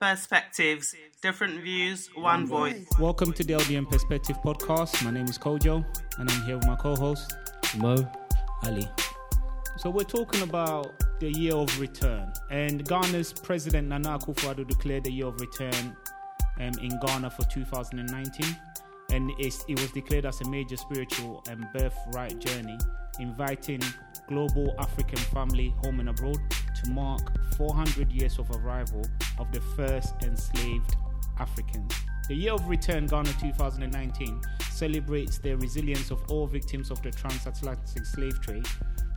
perspectives, different views, one voice. Welcome to the LDM Perspective Podcast. My name is Kojo, and I'm here with my co-host Mo Ali. So we're talking about the year of return, and Ghana's President Nana Akufo-Addo declared the year of return um, in Ghana for 2019, and it was declared as a major spiritual and birthright journey, inviting global African family home and abroad to mark 400 years of arrival of the first enslaved Africans. The Year of Return Ghana 2019 celebrates the resilience of all victims of the transatlantic slave trade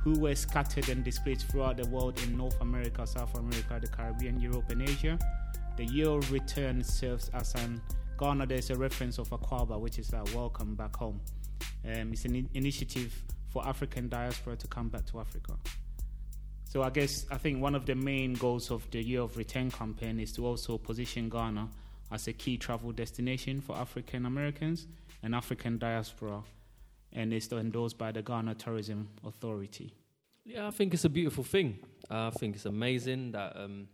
who were scattered and displaced throughout the world in North America, South America, the Caribbean, Europe, and Asia. The Year of Return serves as an Ghana, there's a reference of Akwaaba, which is a welcome back home. Um, it's an in- initiative for African diaspora to come back to Africa. So I guess I think one of the main goals of the Year of Return campaign is to also position Ghana as a key travel destination for African Americans and African diaspora, and it's endorsed by the Ghana Tourism Authority. Yeah, I think it's a beautiful thing. I think it's amazing that um,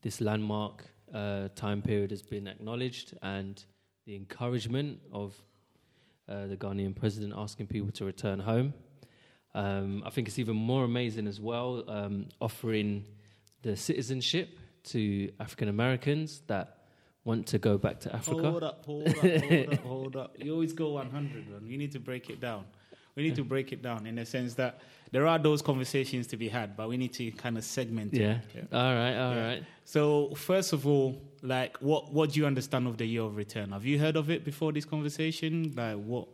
this landmark uh, time period has been acknowledged and the encouragement of uh, the Ghanaian president asking people to return home. Um, I think it's even more amazing as well, um, offering the citizenship to African Americans that want to go back to Africa. Hold up, hold up, hold up, hold up. You always go 100, man. You need to break it down. We need to break it down in the sense that there are those conversations to be had, but we need to kind of segment yeah. it. Yeah. All right, all Yeah. right. So, first of all, like, what what do you understand of the year of return? Have you heard of it before this conversation? Like, what?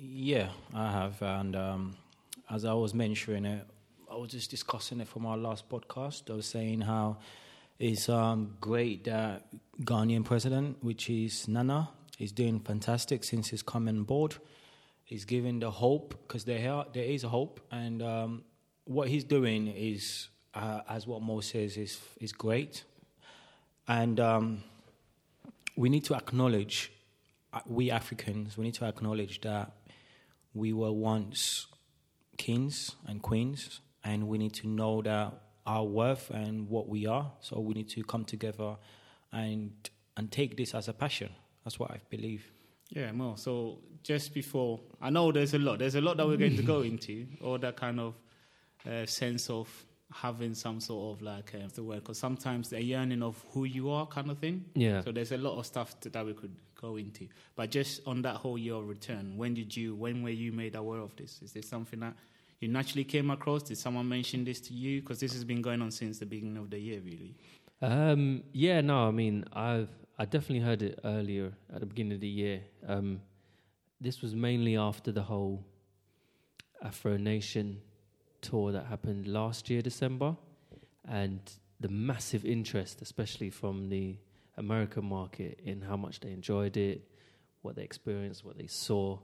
Yeah, I have. And um, as I was mentioning it, I was just discussing it from our last podcast. I was saying how it's um, great that Ghanaian president, which is Nana, is doing fantastic since he's come on board. He's giving the hope because there there is hope, and um, what he's doing is, uh, as what Mo says, is is great, and um, we need to acknowledge uh, we Africans, we need to acknowledge that we were once kings and queens, and we need to know that our worth and what we are. So we need to come together and and take this as a passion. That's what I believe. Yeah, more. So, just before, I know there's a lot. There's a lot that we're going to go into, all that kind of uh, sense of having some sort of like uh, the word, because sometimes the yearning of who you are, kind of thing. Yeah. So there's a lot of stuff to, that we could go into. But just on that whole year of return, when did you, when were you made aware of this? Is this something that you naturally came across? Did someone mention this to you? Because this has been going on since the beginning of the year, really. Um, yeah, no, I mean, I've I definitely heard it earlier at the beginning of the year. Um, this was mainly after the whole Afro Nation tour that happened last year, December, and the massive interest, especially from the American market, in how much they enjoyed it, what they experienced, what they saw,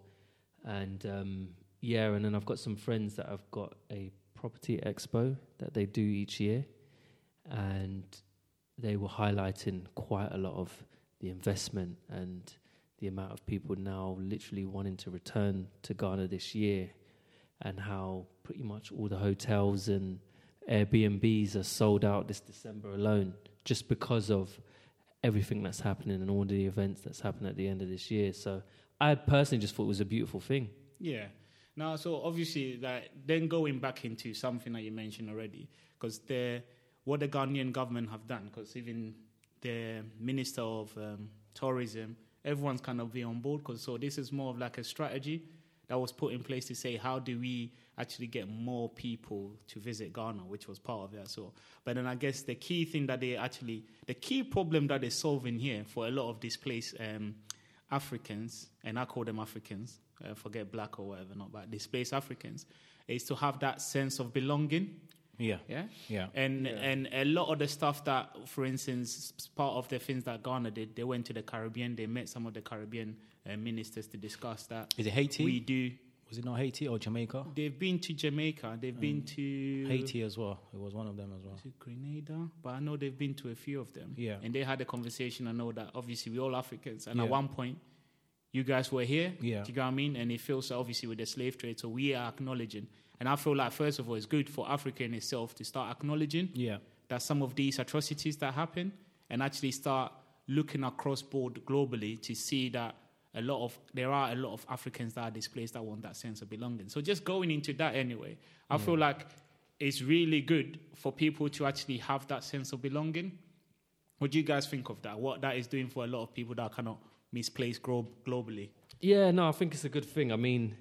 and um, yeah, and then I've got some friends that have got a property expo that they do each year, and they were highlighting quite a lot of the investment and the amount of people now literally wanting to return to Ghana this year, and how pretty much all the hotels and Airbnbs are sold out this December alone, just because of everything that's happening and all the events that's happening at the end of this year. So I personally just thought it was a beautiful thing. Yeah. Now, so obviously, like then going back into something that you mentioned already, because the what the Ghanaian government have done, because even the minister of um, tourism, everyone's kind of be on board. Because so this is more of like a strategy that was put in place to say how do we actually get more people to visit Ghana, which was part of it. So, but then I guess the key thing that they actually, the key problem that they're solving here for a lot of displaced um, Africans, and I call them Africans, uh, forget black or whatever, not but displaced Africans, is to have that sense of belonging. Yeah. Yeah, Yeah. and and a lot of the stuff that, for instance, part of the things that Ghana did, they went to the Caribbean, they met some of the Caribbean uh, ministers to discuss that. Is it Haiti? We do. Was it not Haiti or Jamaica? They've been to Jamaica. They've been to Haiti as well. It was one of them as well. Is it Grenada? But I know they've been to a few of them. Yeah. And they had a conversation. I know that obviously we're all Africans. And Yeah. at one point, you guys were here. Yeah. Do you get what I mean? And it feels obviously with the slave trade. So we are acknowledging. And I feel like, first of all, it's good for Africa in itself to start acknowledging Yeah. that some of these atrocities that happen and actually start looking across board globally to see that a lot of there are a lot of Africans that are displaced that want that sense of belonging. So just going into that anyway, I feel like it's really good for people to actually have that sense of belonging. What do you guys think of that? What that is doing for a lot of people that are kind of misplaced glo- globally? Yeah, no, I think it's a good thing. I mean,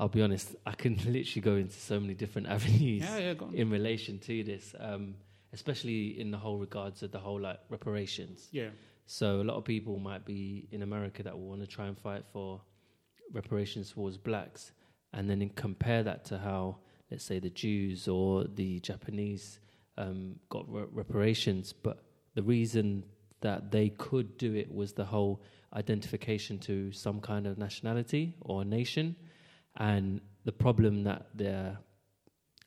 I'll be honest, I can literally go into so many different avenues Yeah, yeah, in relation to this, um, especially in the whole regards of the whole like reparations. Yeah, So a lot of people might be in America that will want to try and fight for reparations towards blacks, and then in- compare that to how, let's say, the Jews or the Japanese um, got re- reparations. But the reason that they could do it was the whole identification to some kind of nationality or nation, and the problem that the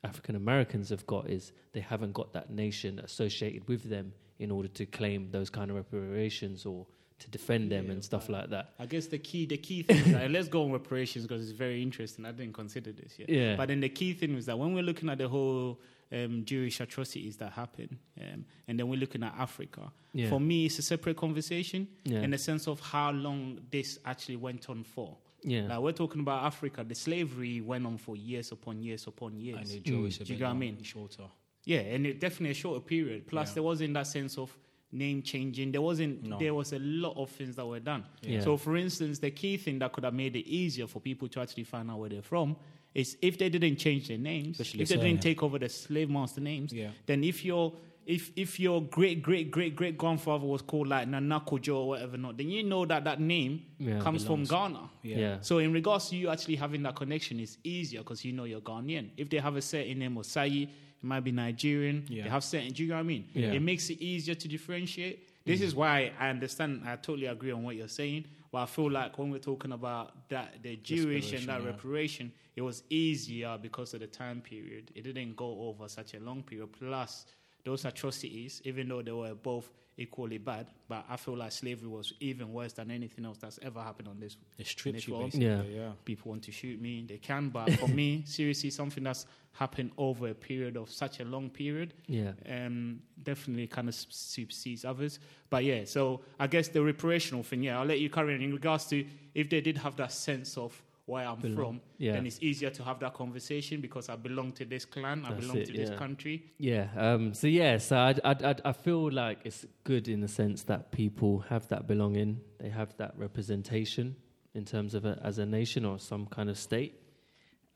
African Americans have got is they haven't got that nation associated with them in order to claim those kind of reparations or to defend them and stuff like that. I guess the key the key thing is that, let's go on reparations because it's very interesting. I didn't consider this yet. Yeah. But then the key thing is that when we're looking at the whole um, Jewish atrocities that happen, um, and then we're looking at Africa, Yeah. for me it's a separate conversation Yeah. in the sense of how long this actually went on for. Yeah. Like we're talking about Africa, the slavery went on for years upon years upon years. And the Jewish mm. a Do you bit get what I mean? Shorter. Yeah, and it definitely a shorter period. Plus, Yeah. there wasn't that sense of name changing. There wasn't. No. There was a lot of things that were done. Yeah. So, for instance, the key thing that could have made it easier for people to actually find out where they're from is if they didn't change their names, Especially if they surname. didn't take over the slave master names, Yeah. then if your if if your great great great great grandfather was called like Nanakojo or whatever not, then you know that that name Yeah. comes from Ghana. Yeah. yeah. So in regards to you actually having that connection, it's easier because you know you're Ghanaian. If they have a certain name of Sayi, it might be Nigerian. Yeah. They have certain. Do you know what I mean? Yeah. It makes it easier to differentiate. This mm. is why I understand. I totally agree on what you're saying. But I feel like when we're talking about that, the Jewish and that yeah. reparation, it was easier because of the time period. It didn't go over such a long period. Plus, those atrocities, even though they were both equally bad, but I feel like slavery was even worse than anything else that's ever happened on this It strips this you world. basically. Yeah. yeah. people want to shoot me, they can. But for me, seriously, something that's happened over a period of such a long period, Yeah. um, definitely kind of supersedes others. But yeah, so I guess the reparational thing, yeah, I'll let you carry on. In regards to if they did have that sense of where I'm Belong- from, yeah. then it's easier to have that conversation because I belong to this clan, I belong it, to this country. Yeah. Um, so yeah. So I, I, I, I feel like it's good in the sense that people have that belonging. They have that representation in terms of a, as a nation or some kind of state,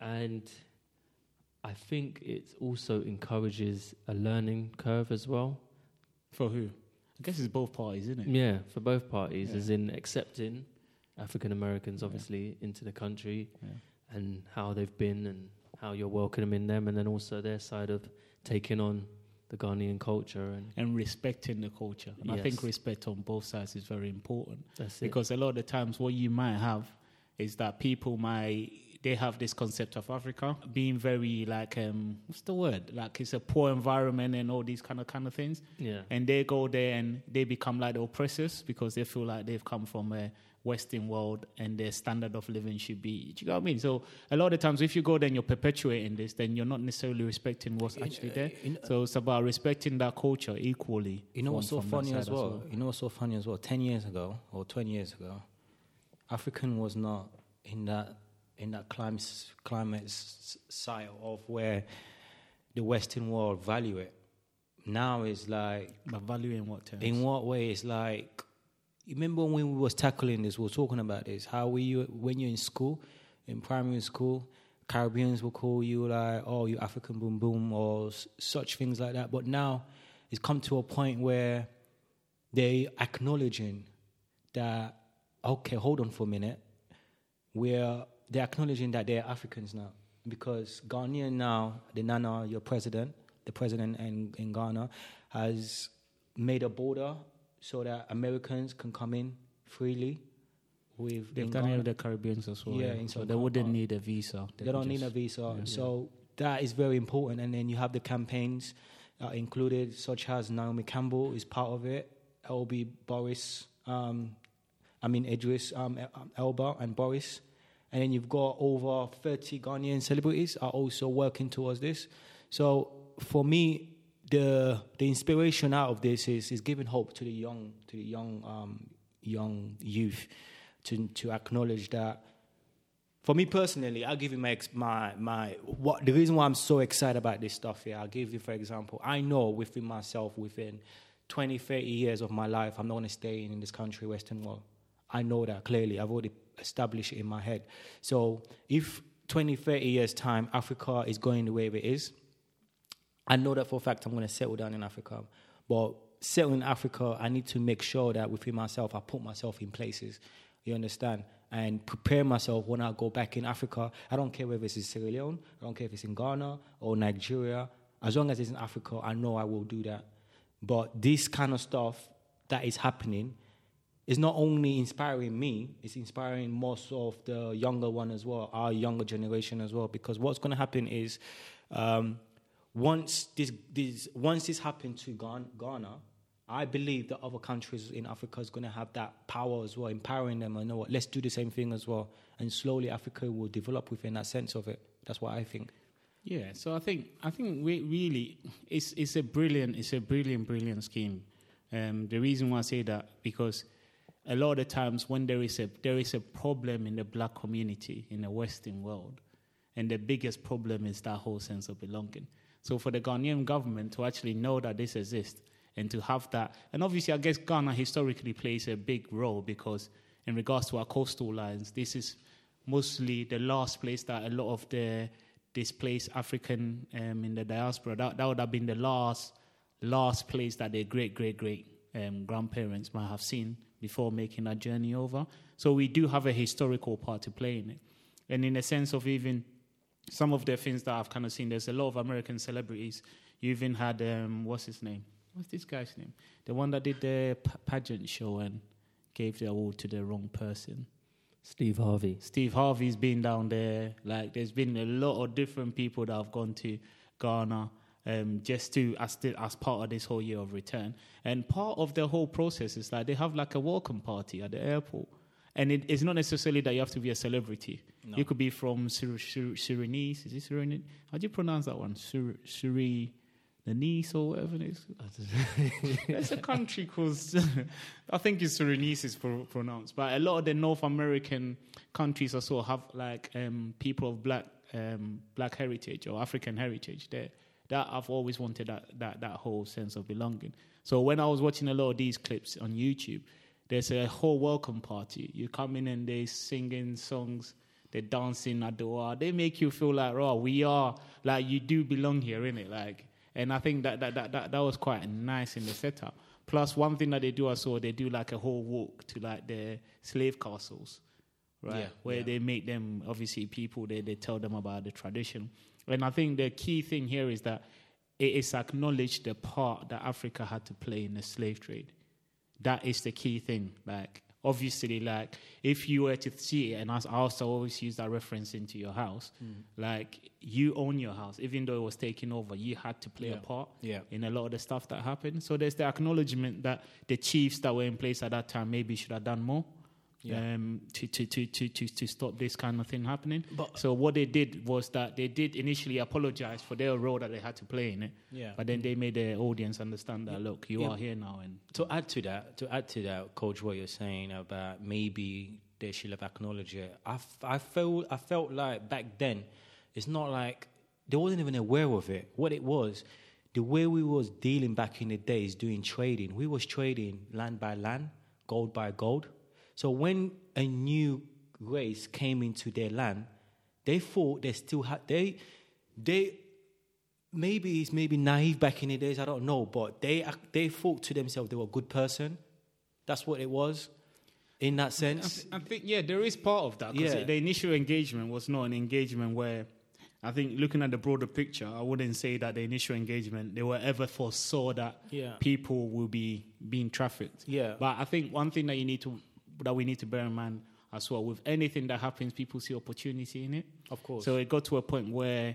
and I think it also encourages a learning curve as well. For who? I guess it's both parties, isn't it? Yeah, for both parties, Yeah. as in accepting African Americans obviously into the country Yeah. and how they've been and how you're welcoming them, and then also their side of taking on the Ghanaian culture and And respecting the culture. And I think Yes. respect on both sides is very important. that's it. because a lot of the times what you might have is that people might they have this concept of Africa being very like um what's the word like it's a poor environment and all these kind of kind of things yeah, and they go there and they become like the oppressors because they feel like they've come from a Western world and their standard of living should be. Do you know what I mean? So a lot of times, if you go there and you're perpetuating this, then you're not necessarily respecting what's actually uh, there. in- uh, so it's about respecting that culture equally. You know from- what's so from that funny as well? You know what's so funny as well? Ten years ago or twenty years ago, African was not in that in that climate climate side of where the Western world value it. Now it's like But value in what terms? in what way? It's like remember when we was tackling this, we were talking about this. How we you when you're in school, in primary school, Caribbeans will call you like, "Oh, you African boom boom" or such things like that. But now it's come to a point where they acknowledging that okay, hold on for a minute. We're they're acknowledging that they're Africans now because Ghanaian now, the Nana, your president, the president in, in Ghana, has made a border so that Americans can come in freely. With They've done it with the Caribbeans as well. Yeah, Yeah, so they wouldn't need a visa. They, could don't need a visa. yeah. So that is very important. And then you have the campaigns uh, included, such as Naomi Campbell is part of it, Elba Boris, um, I mean Idris um, Elba and Boris. And then you've got over 30 Ghanaian celebrities are also working towards this. So for me, the the inspiration out of this is is giving hope to the young to the young um, young youth to to acknowledge that. For me personally, I'll give you my my my what the reason why I'm so excited about this stuff here. I'll give you for example. I know within myself within 20, 30 years of my life, I'm not going to stay in this country, Western world. I know that clearly. I've already established it in my head. So if 20, 30 years time, Africa is going the way it is, I know that for a fact I'm going to settle down in Africa. But settling in Africa, I need to make sure that within myself, I put myself in places. You understand? And prepare myself when I go back in Africa. I don't care whether it's in Sierra Leone, I don't care if it's in Ghana or Nigeria. As long as it's in Africa, I know I will do that. But this kind of stuff that is happening is not only inspiring me, it's inspiring most of the younger one as well, our younger generation as well. Because what's going to happen is um, once this, this once this happened to Ghana, I believe that other countries in Africa is going to have that power as well, empowering them. I know what, let's do the same thing as well, and slowly Africa will develop within that sense of it. That's what I think. Yeah, so I think I think we really it's it's a brilliant it's a brilliant brilliant scheme. Um, the reason why I say that because a lot of times when there is a there is a problem in the black community in the Western world, and the biggest problem is that whole sense of belonging. So for the Ghanaian government to actually know that this exists and to have that, and obviously I guess Ghana historically plays a big role because in regards to our coastal lines, this is mostly the last place that a lot of the displaced African um, in the diaspora. That, that would have been the last last place that their great great great um, grandparents might have seen before making that journey over. So we do have a historical part to play in it, and in the sense of even some of the things that I've kind of seen, there's a lot of American celebrities. You even had um, what's his name? What's this guy's name? The one that did the pageant show and gave the award to the wrong person. Steve Harvey. Steve Harvey's been down there. Like, there's been a lot of different people that have gone to Ghana um, just to as the, as part of this whole year of return. And part of the whole process is like they have like a welcome party at the airport. And it, it's not necessarily that you have to be a celebrity. No. You could be from Sur- Sur- Surinese. Is it Surinese? How do you pronounce that one? Sur- Surinese the niece or whatever it is. There's a country called, I think it's Surinese is pronounced, but a lot of the North American countries also have like um, people of black um, black heritage or African heritage there. That I've always wanted that, that that whole sense of belonging. So when I was watching a lot of these clips on YouTube, there's a whole welcome party. You come in and they're singing songs they're dancing at the wall. They make you feel like, oh, we are like you do belong here, innit? Like and I think that that, that, that, that was quite nice in the setup. Plus, one thing that they do, I saw they do like a whole walk to like the slave castles, right? Yeah, Where yeah. they make them obviously people. They they tell them about the tradition. And I think the key thing here is that it is acknowledged the part that Africa had to play in the slave trade. That is the key thing. Like obviously like if you were to see it and I also always use that reference into your house mm. like you own your house even though it was taken over you had to play yeah. a part yeah. in a lot of the stuff that happened so there's the acknowledgement that the chiefs that were in place at that time maybe should have done more yeah. um, to, to, to, to, to, to stop this kind of thing happening. But, so what they did was that they did initially apologize for their role that they had to play in it. Yeah. But then they made the audience understand that look, you yeah. are here now. And to add to that, to add to that, Kojo, what you're saying about maybe they should have acknowledged it. I, f- I felt I felt like back then, it's not like they wasn't even aware of it. What it was, the way we was dealing back in the days doing trading, we was trading land by land, gold by gold so when a new race came into their land, they thought they still had they they maybe it's maybe naive back in the days. I don't know, but they they thought to themselves they were a good person. That's what it was. In that sense, I, th- I think yeah, there is part of that. Yeah. the initial engagement was not an engagement where I think looking at the broader picture, I wouldn't say that the initial engagement they were ever foresaw that Yeah. people will be being trafficked. Yeah. But I think one thing that you need to that we need to bear in mind as well with anything that happens, people see opportunity in it. Of course. So it got to a point where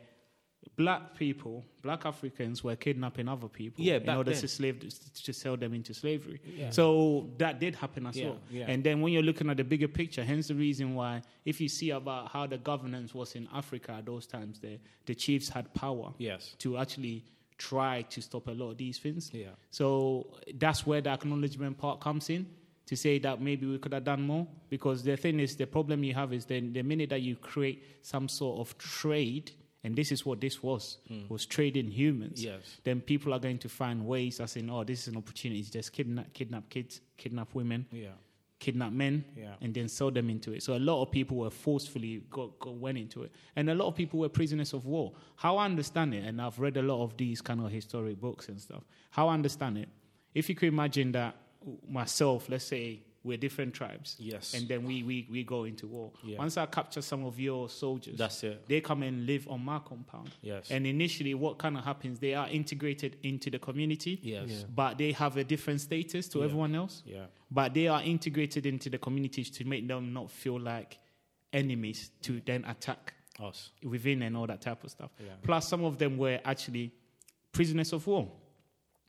black people, black Africans, were kidnapping other people Yeah, in order then. to slave to sell them into slavery. Yeah. So that did happen as Yeah, well. And then when you're looking at the bigger picture, hence the reason why, if you see about how the governance was in Africa at those times, the the chiefs had power Yes. to actually try to stop a lot of these things. Yeah. So that's where the acknowledgement part comes in to say that maybe we could have done more. Because the thing is, the problem you have is then the minute that you create some sort of trade, and this is what this was, hmm. was trading humans. Yes. Then people are going to find ways as in, oh, this is an opportunity to just kidnap, kidnap kids, kidnap women, Yeah. kidnap men, Yeah. and then sell them into it. So a lot of people were forcefully got, got went into it, and a lot of people were prisoners of war. How I understand it, and I've read a lot of these kind of historic books and stuff. How I understand it, if you could imagine that myself, let's say we're different tribes, Yes. and then we we, we go into war. Yeah. Once I capture some of your soldiers, That's it. They come and live on my compound. Yes. And initially, what kind of happens? They are integrated into the community. Yes. Yeah. But they have a different status to Yeah. everyone else Yeah. but they are integrated into the communities to make them not feel like enemies to then attack Us. within and all that type of stuff. Yeah. Plus, some of them were actually prisoners of war.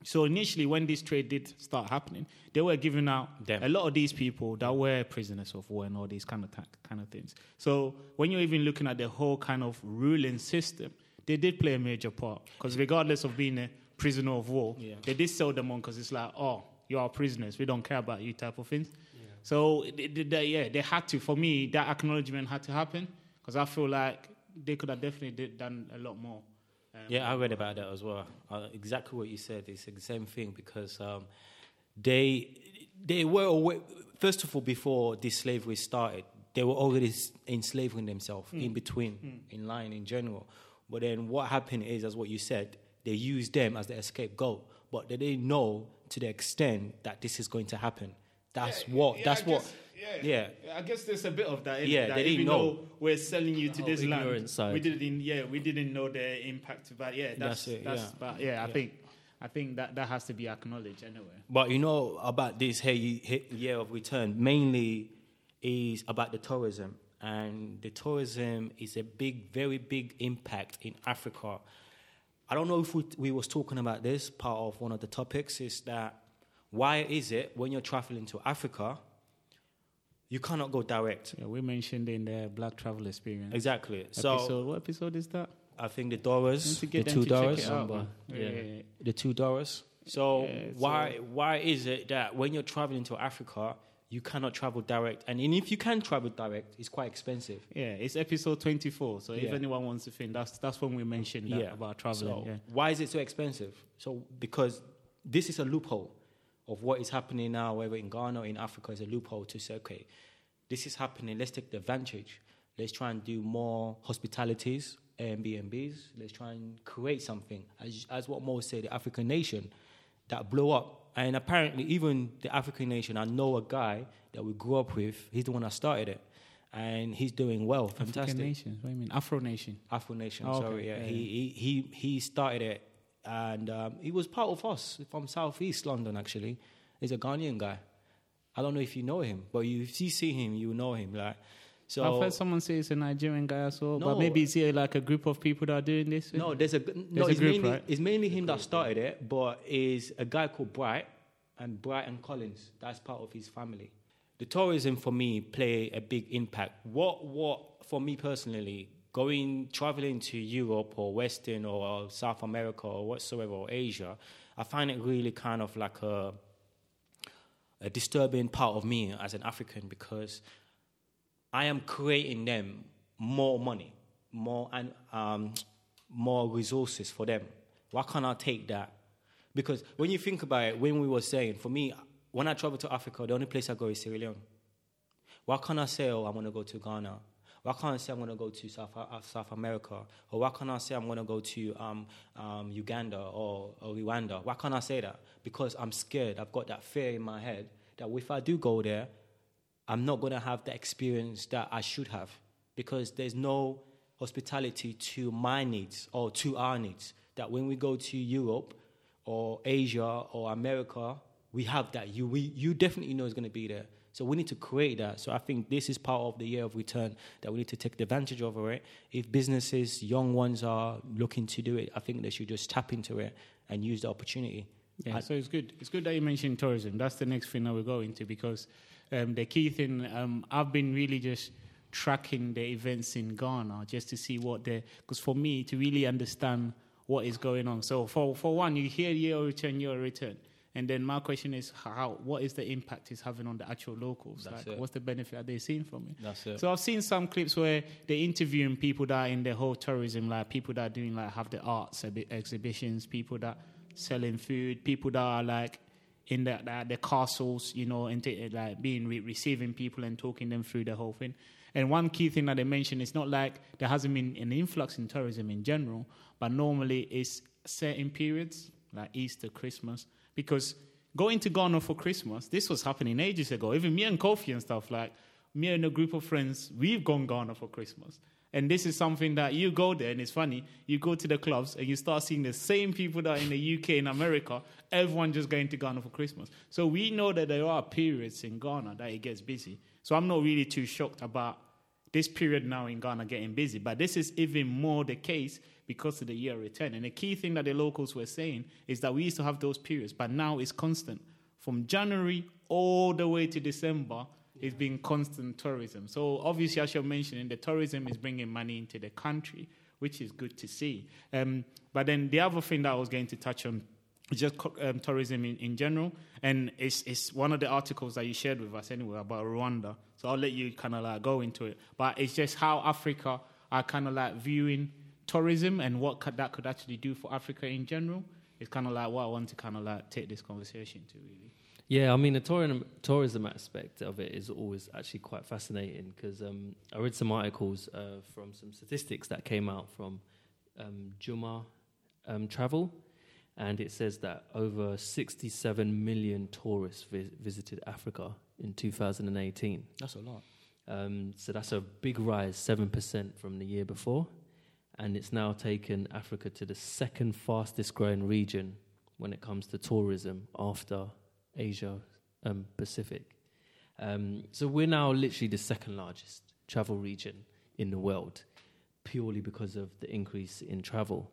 So initially, when this trade did start happening, they were giving out Them. a lot of these people that were prisoners of war and all these kind of ta- kind of things. So when you're even looking at the whole kind of ruling system, they did play a major part because regardless of being a prisoner of war, Yeah. they did sell them on because it's like, oh, you are prisoners, we don't care about you type of things. So they, they, they- yeah, they had to. For me, that acknowledgement had to happen because I feel like they could have definitely did, done a lot more. Um, Yeah, I read about that as well. Uh, exactly what you said. It's the same thing because um, they they were aware, first of all before this slavery started. They were already enslaving themselves in between, in line in general. But then what happened is, as what you said, they used them as the scapegoat, but they didn't know to the extent that this is going to happen. That's what. Yeah, that's I what. guess- yeah. I guess there's a bit of that. In Yeah, that they didn't even know. we're selling you to The this land. side. We didn't. Yeah, we didn't know the impact. But yeah, that's That's it, That's, yeah. But yeah, I Yeah. think I think that that has to be acknowledged anyway. But you know about this here ye- year of return mainly is about the tourism, and the tourism is a big, very big impact in Africa. I don't know if we, we was talking about this part of one of the topics is that why is it when you're traveling to Africa, you cannot go direct? Yeah, we mentioned in the Black Travel Experience. Exactly. So episode. What episode is that? I think the Doras, the two to Doras, it out, Samba, man. yeah. Yeah, yeah, yeah. the two Doras. So Yeah, why why is it that when you're traveling to Africa, you cannot travel direct? And if you can travel direct, it's quite expensive. Yeah, it's episode 24. So if anyone wants to think, that's that's when we mentioned that about traveling. So yeah. why is it so expensive? So because this is a loophole of what is happening now, whether in Ghana or in Africa, is a loophole to say, okay, this is happening. Let's take the advantage. Let's try and do more hospitalities, Airbnbs. Let's try and create something, as as what Mo said, the African nation that blew up. And apparently, even the African nation, I know a guy that we grew up with. He's the one that started it, and he's doing well. Fantastic. African nations. What do you mean? Afro nation. Afro Nation. Oh, okay. Sorry, yeah. Yeah, He, he he he started it, and um, he was part of us from Southeast London. Actually, he's a Ghanaian guy. I don't know if you know him, but you, if you see him, you know him. Like, so I've heard someone say it's a Nigerian guy as well, no, but maybe it's here like a group of people that are doing this. no, there's a no. a it's group, mainly right? it's mainly him that started it, but is a guy called Bright and Bright and Collins. That's part of his family. The tourism for me play a big impact. What what for me personally, going traveling to Europe or Western or South America or whatsoever or Asia, I find it really kind of like a a disturbing part of me as an African because I am creating them more money, more and um, more resources for them. Why can't I take that? Because when you think about it, when we were saying, for me, when I travel to Africa, the only place I go is Sierra Leone. Why can't I say, oh, I'm going to go to Ghana? Why can't I say I'm going to go to South, uh, South America? Or why can't I say I'm going to go to um, um, Uganda or, or Rwanda? Why can't I say that? Because I'm scared. I've got that fear in my head that if I do go there, I'm not going to have the experience that I should have because there's no hospitality to my needs or to our needs. That when we go to Europe or Asia or America, we have that. You, we, you definitely know it's going to be there. So we need to create that. So I think this is part of the year of return that we need to take advantage of it. If businesses, young ones are looking to do it, I think they should just tap into it and use the opportunity. Yeah, I- so it's good. It's good that you mentioned tourism. That's the next thing that we'll go into because um, the key thing um, I've been really just tracking the events in Ghana just to see what the because for me to really understand what is going on. So for for one, you hear year return, year return. And then my question is how what is the impact it's having on the actual locals? That's like it. what's the benefit are they seeing from it? That's it. So I've seen some clips where they're interviewing people that are in the whole tourism, like people that are doing like have the arts exhibitions, people that selling food, people that are like in the the, the castles, you know, and ta- like being re- receiving people and talking them through the whole thing. And one key thing that they mentioned is not like there hasn't been an influx in tourism in general, but normally it's certain periods like Easter, Christmas, because going to Ghana for Christmas, this was happening ages ago. Even me and Kofi and stuff like me and a group of friends, we've gone Ghana for Christmas. And this is something that you go there, and it's funny. You go to the clubs and you start seeing the same people that are in the UK and America. Everyone just going to Ghana for Christmas. So we know that there are periods in Ghana that it gets busy. So I'm not really too shocked about this period now in Ghana getting busy. But this is even more the case because of the year return. And the key thing that the locals were saying is that we used to have those periods, but now it's constant. From January all the way to December, it's been constant tourism. So obviously, as you're mentioning, the tourism is bringing money into the country, which is good to see. Um, but then the other thing that I was going to touch on just um, tourism in, in general, and it's it's one of the articles that you shared with us anyway about Rwanda. So I'll let you kind of like go into it. But it's just how Africa are kind of like viewing tourism and what could, that could actually do for Africa in general. It's kind of like what I want to kind of like take this conversation to really. Yeah, I mean, the tourism, tourism aspect of it is always actually quite fascinating because um, I read some articles uh, from some statistics that came out from um, Jumia um, Travel, and it says that over 67 million tourists vi- visited Africa in 2018. That's a lot. Um, so that's a big rise, 7% from the year before. And it's now taken Africa to the second fastest growing region when it comes to tourism after Asia um, Pacific. Um, so we're now literally the second largest travel region in the world purely because of the increase in travel.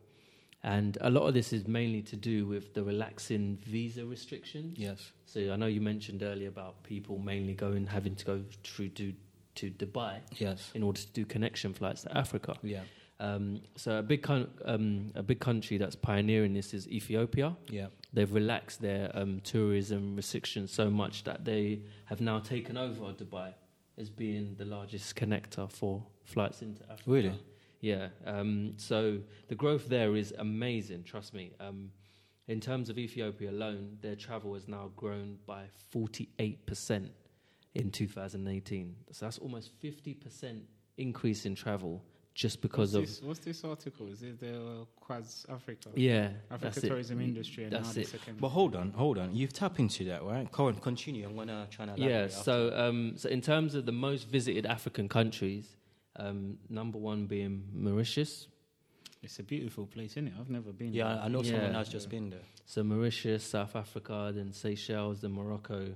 And a lot of this is mainly to do with the relaxing visa restrictions. Yes. So I know you mentioned earlier about people mainly going having to go through to to Dubai Yes. in order to do connection flights to Africa. Yeah. Um, so a big con- um, a big country that's pioneering this is Ethiopia. Yeah. They've relaxed their um, tourism restrictions so much that they have now taken over Dubai as being the largest connector for flights into Africa. Really? Yeah. Um, so the growth there is amazing. Trust me. Um, in terms of Ethiopia alone, their travel has now grown by 48% in 2018. So that's almost 50% increase in travel just because what's of this, what's this article? Is it the Quartz Africa? yeah, Africa that's it. tourism industry. And That's it. But hold on, hold on. You've tapped into that, right? Go on, continue. I'm gonna try and Yeah. So, um, so in terms of the most visited African countries, um, number one being Mauritius. It's a beautiful place, isn't it? I've never been. Yeah, there. I know someone Yeah. has just been there. So Mauritius, South Africa, then Seychelles, then Morocco.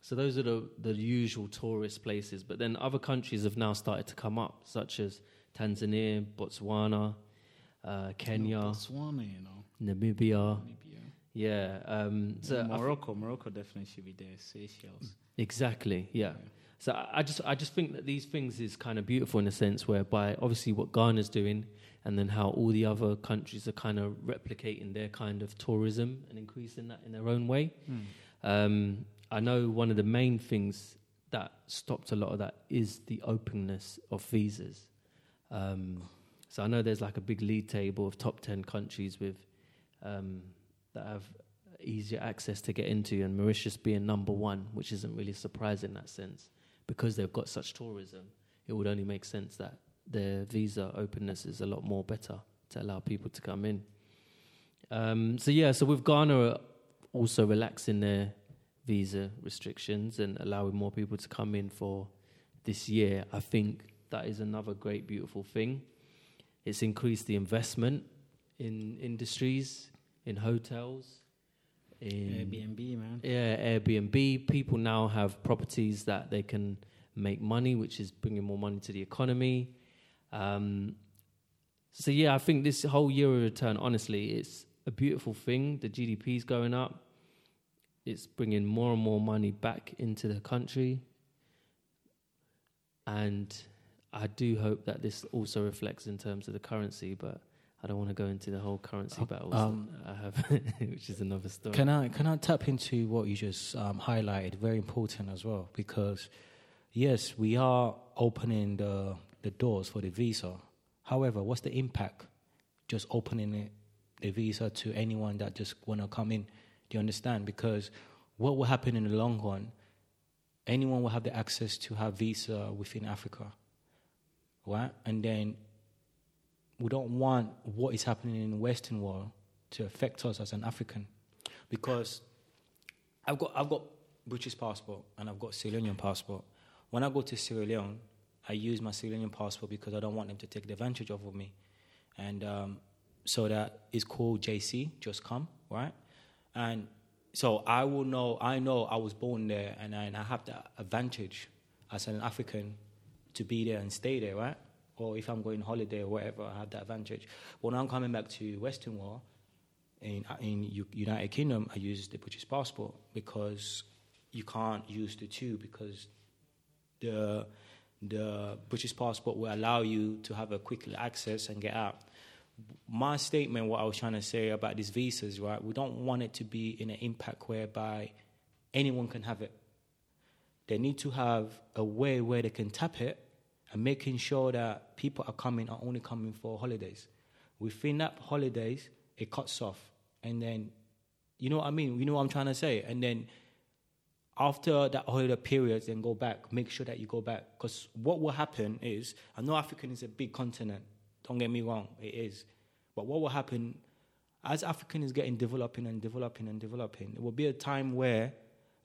So those are the, the usual tourist places. But then other countries have now started to come up, such as Tanzania, Botswana, uh, Kenya, Botswana, you know, Namibia. Namibia. Yeah. Um, so I thi- Morocco, Morocco definitely should be there. Seychelles. exactly. Yeah. So I just I just think that these things is kind of beautiful in a sense whereby obviously what Ghana's doing and then how all the other countries are kind of replicating their kind of tourism and increasing that in their own way. Um, I know one of the main things that stopped a lot of that is the openness of visas. Um, so I know there's like a big lead table of top 10 countries with um, that have easier access to get into, and Mauritius being number one, which isn't really surprising in that sense because they've got such tourism. It would only make sense that their visa openness is a lot more better to allow people to come in. Um, so yeah, so with Ghana also relaxing their visa restrictions and allowing more people to come in for this year, I think that is another great, beautiful thing. It's increased the investment in industries, in hotels, in Airbnb, man. yeah, Airbnb. People now have properties that they can make money, which is bringing more money to the economy. Um, so yeah, I think this whole year of return, honestly, it's a beautiful thing. The GDP is going up. It's bringing more and more money back into the country, and I do hope that this also reflects in terms of the currency. But I don't want to go into the whole currency Uh, battles um, that I have, which is another story. Can I can I tap into what you just um, highlighted? Very important as well because yes, we are opening the the doors for the visa. However, what's the impact? Just opening it, the visa to anyone that just want to come in. Do you understand? Because what will happen in the long run? Anyone will have the access to have visa within Africa, right? And then we don't want what is happening in the Western world to affect us as an African, because I've got I've got British passport and I've got Sierra Leonean passport. When I go to Sierra Leone, I use my Sierra Leonean passport because I don't want them to take advantage of me, and um, so that is called JC, just come, right? And so I will know. I know I was born there, and I, and I have the advantage as an African to be there and stay there, right? Or if I'm going holiday or whatever, I have that advantage. When I'm coming back to Western world, in in U- United Kingdom, I use the British passport because you can't use the two because the the British passport will allow you to have a quick access and get out. My statement, what I was trying to say about these visas, right? We don't want it to be in an impact whereby anyone can have it. They need to have a way where they can tap it and making sure that people are coming are only coming for holidays. Within that holidays, it cuts off, and then you know what I mean. You know what I'm trying to say, and then after that holiday period, then go back. Make sure that you go back because what will happen is I know African is a big continent. Don't get me wrong, it is, but what will happen as African is getting developing and developing and developing? There will be a time where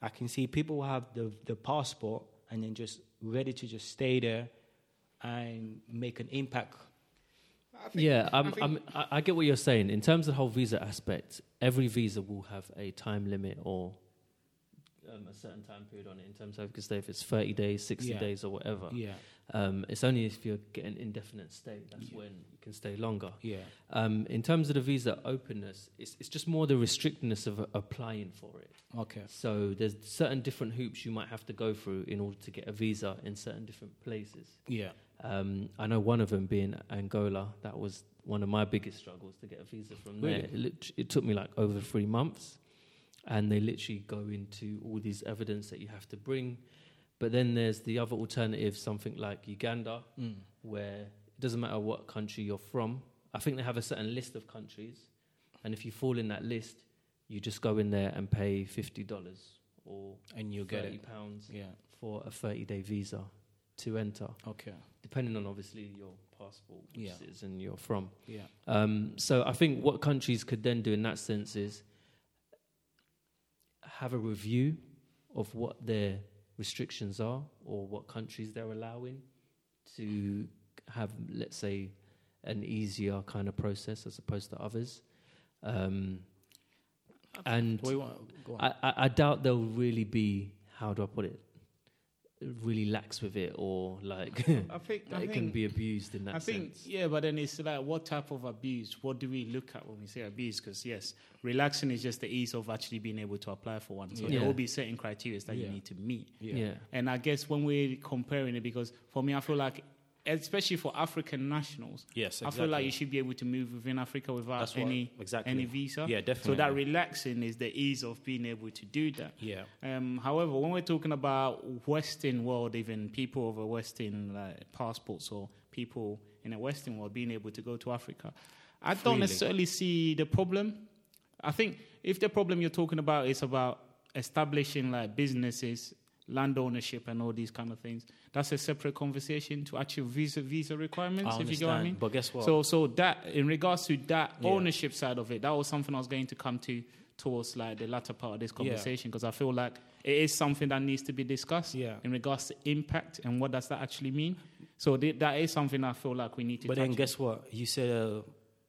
I can see people will have the the passport and then just ready to just stay there and make an impact. yeah, I'm, I'm, I I get what you're saying. In terms of the whole visa aspect, every visa will have a time limit or um, a certain time period on it. In terms of, because say if it's 30 days, 60 Yeah. days, or whatever. Yeah, Um, it's only if you're getting indefinite stay that's Yeah. when you can stay longer. yeah, Um, in terms of the visa openness, it's, it's just more the restrictedness of uh, applying for it. okay, So there's certain different hoops you might have to go through in order to get a visa in certain different places. yeah, Um, I know one of them being Angola. That was one of my biggest struggles to get a visa from there. Really? It, it took me like over three months, and they literally go into all these evidence that you have to bring. But then there's the other alternative, something like Uganda, mm. where it doesn't matter what country you're from. I think they have a certain list of countries, and if you fall in that list, you just go in there and pay fifty dollars or and you get thirty it. pounds Yeah, for a thirty-day visa to enter okay, depending on obviously your passport, which Yeah. citizen you're from. yeah, Um, so I think what countries could then do in that sense is have a review of what their restrictions are or what countries they're allowing to have, let's say, an easier kind of process as opposed to others. Um, and What do you want? I, I, I doubt there'll really be, how do I put it, really lax with it or like I think I it can be abused in that I think sense. yeah, but then it's like what type of abuse? What do we look at when we say abuse? Because yes, relaxing is just the ease of actually being able to apply for one. So Yeah. there will be certain criteria that you need to meet. yeah. yeah. And I guess when we're comparing it, because for me, I feel like, especially for African nationals, Yes, I feel like you should be able to move within Africa without That's what- any exactly. any visa. Yeah, definitely. So that relaxing is the ease of being able to do that. Yeah, Um, however, when we're talking about Western world, even people of a Western like, passports or people in a Western world being able to go to Africa, I don't necessarily see the problem. I think if the problem you're talking about is about establishing like businesses, land ownership, and all these kind of things, that's a separate conversation to achieve visa visa requirements. If you get what I mean. But guess what? So, so that in regards to that Yeah. ownership side of it, that was something I was going to come to towards like the latter part of this conversation because I feel like it is something that needs to be discussed Yeah. in regards to impact and what does that actually mean. So th- that is something I feel like we need to. But then on. guess what? You said uh,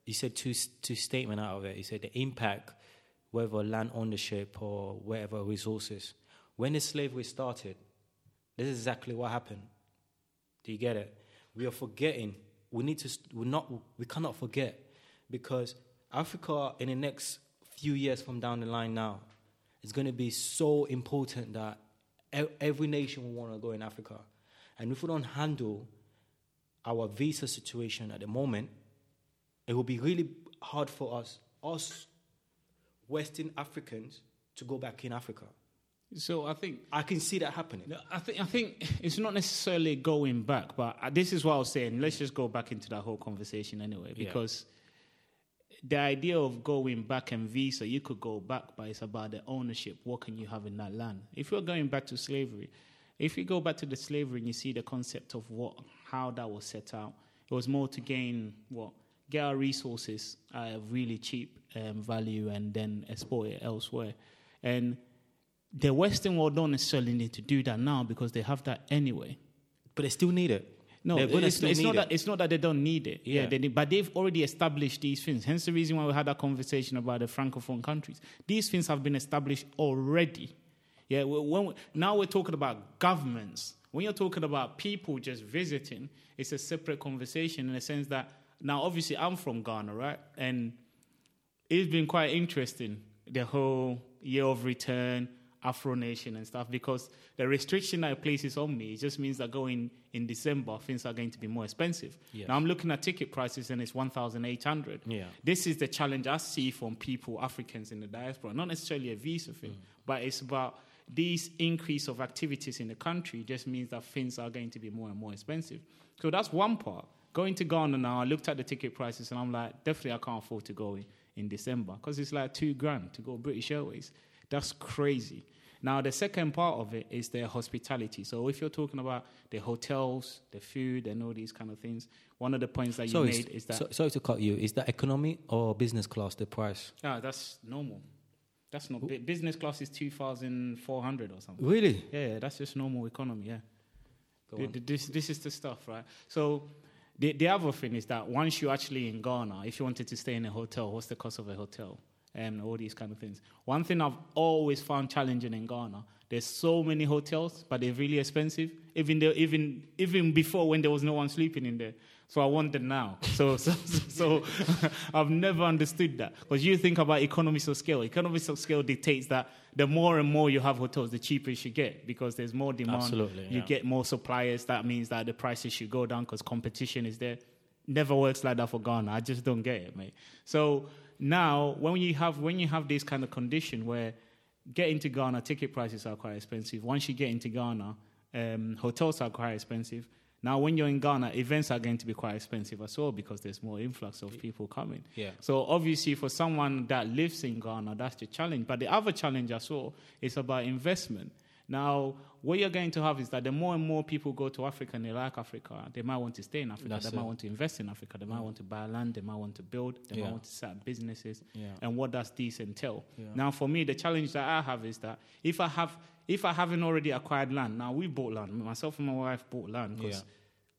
you said two two statement out of it. You said the impact, whether land ownership or whatever resources. When the slavery started, this is exactly what happened. Do you get it? We are forgetting. We need to. We not. We cannot forget because Africa in the next few years from down the line now is going to be so important that every nation will want to go in Africa, and if we don't handle our visa situation at the moment, it will be really hard for us, us Western Africans, to go back in Africa. So I think I can see that happening. I think I think it's not necessarily going back, but this is what I was saying. Let's just go back into that whole conversation anyway, Yeah. because the idea of going back and visa, you could go back, but it's about the ownership. What can you have in that land? If you're going back to slavery, if you go back to the slavery and you see the concept of what how that was set out, it was more to gain what get our resources at a really cheap um, value and then export it elsewhere, and the Western world don't necessarily need to do that now because they have that anyway. But they still need it. No, it's, it's not it. that it's not that they don't need it. Yeah, Yeah. they need, but they've already established these things. Hence the reason why we had that conversation about the francophone countries. These things have been established already. Yeah, when we, now we're talking about governments. When you're talking about people just visiting, it's a separate conversation in the sense that now, obviously, I'm from Ghana, right? And it's been quite interesting the whole year of return afro nation and stuff because the restriction that it places on me. It just means that going in december things are going to be more expensive. Yes. now i'm looking at ticket prices and it's 1800 Yeah. this is the challenge i see from people africans in the diaspora not necessarily a visa thing mm. but it's about these increase of activities in the country just means that things are going to be more and more expensive. So that's one part. Going to ghana now i looked at the ticket prices and i'm like definitely i can't afford to go in, in december because it's like two grand to go british airways that's crazy now the second part of it is their hospitality so if you're talking about the hotels the food and all these kind of things one of the points that you Sorry, made is that so, sorry to cut you. Is that economy or business class the price? Ah, that's normal. That's not bu- business class is two thousand four hundred or something. Really? Yeah, yeah, that's just normal economy. Yeah, Go on. this this is the stuff, right? So. The, the other thing is that once you're actually in Ghana, if you wanted to stay in a hotel, what's the cost of a hotel? And all these kind of things. One thing I've always found challenging in Ghana, there's so many hotels, but they're really expensive. Even though, even even before when there was no one sleeping in there. So I want them now. So so, so, I've never understood that because you think about economies of scale. Economies of scale dictates that the more and more you have hotels, the cheaper you should get because there's more demand. Absolutely, You yeah. get more suppliers. That means that the prices should go down because competition is there. Never works like that for Ghana. I just don't get it, mate. So now, when you have when you have this kind of condition where getting to Ghana, ticket prices are quite expensive. Once you get into Ghana, um, hotels are quite expensive. Now, when you're in Ghana, events are going to be quite expensive as well because there's more influx of people coming. Yeah. So obviously, for someone that lives in Ghana, that's the challenge. But the other challenge as well is about investment. Now, what you're going to have is that the more and more people go to Africa and they like Africa, they might want to stay in Africa, That's they might want to invest in Africa, they might want to buy land, they might want to build, they Yeah. might want to set up businesses. Yeah. And what does this entail? Yeah. Now, for me, the challenge that I have is that if I have, if I haven't already acquired land, now we bought land. Myself and my wife bought land because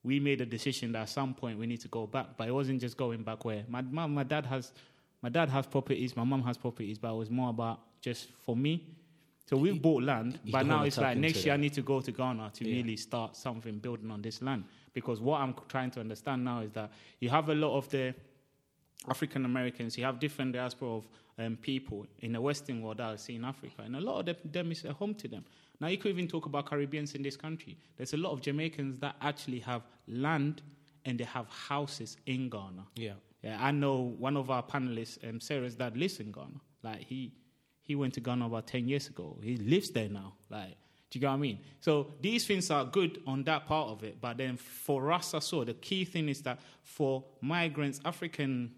we made a decision that at some point we need to go back. But it wasn't just going back where my my, my dad has, my dad has properties, my mom has properties, but it was more about just for me. So we've bought land, but now it's like next year I need to go to Ghana to Yeah. really start something building on this land. Because what I'm trying to understand now is that you have a lot of the African Americans, you have different diaspora of um, people in the Western world that are in Africa, and a lot of them, them is a home to them. Now, you could even talk about Caribbeans in this country. There's a lot of Jamaicans that actually have land and they have houses in Ghana. Yeah. Yeah, I know one of our panelists, um, Sarah's dad, lives in Ghana. Like he, he went to Ghana about ten years ago. He lives there now. Like, do you get what I mean? So these things are good on that part of it, but then for us as well, the key thing is that for migrants, African,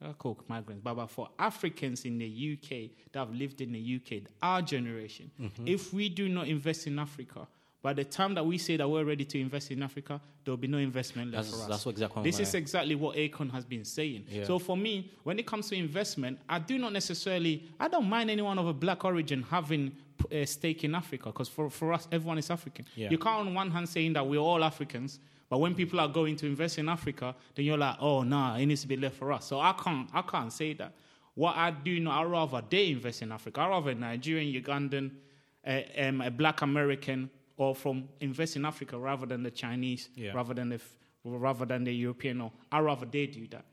I call migrants, but, but for Africans in the UK that have lived in the UK, our generation, mm-hmm. if we do not invest in Africa. By the time that we say that we're ready to invest in Africa, there will be no investment left That's- for us. that's what exactly This is exactly what Akon has been saying. Yeah. So for me, when it comes to investment, I do not necessarily, I don't mind anyone of a black origin having a stake in Africa because for, for us, everyone is African. Yeah. You can't on one hand saying that we're all Africans, but when people are going to invest in Africa, then you're like, oh, nah, it needs to be left for us. So I can't, I can't say that. What I do know, I rather they invest in Africa. I rather a Nigerian, Ugandan, a, um, a black American, or from invest in Africa rather than the Chinese, Yeah. rather than the f- rather than the European. Or I rather they do that.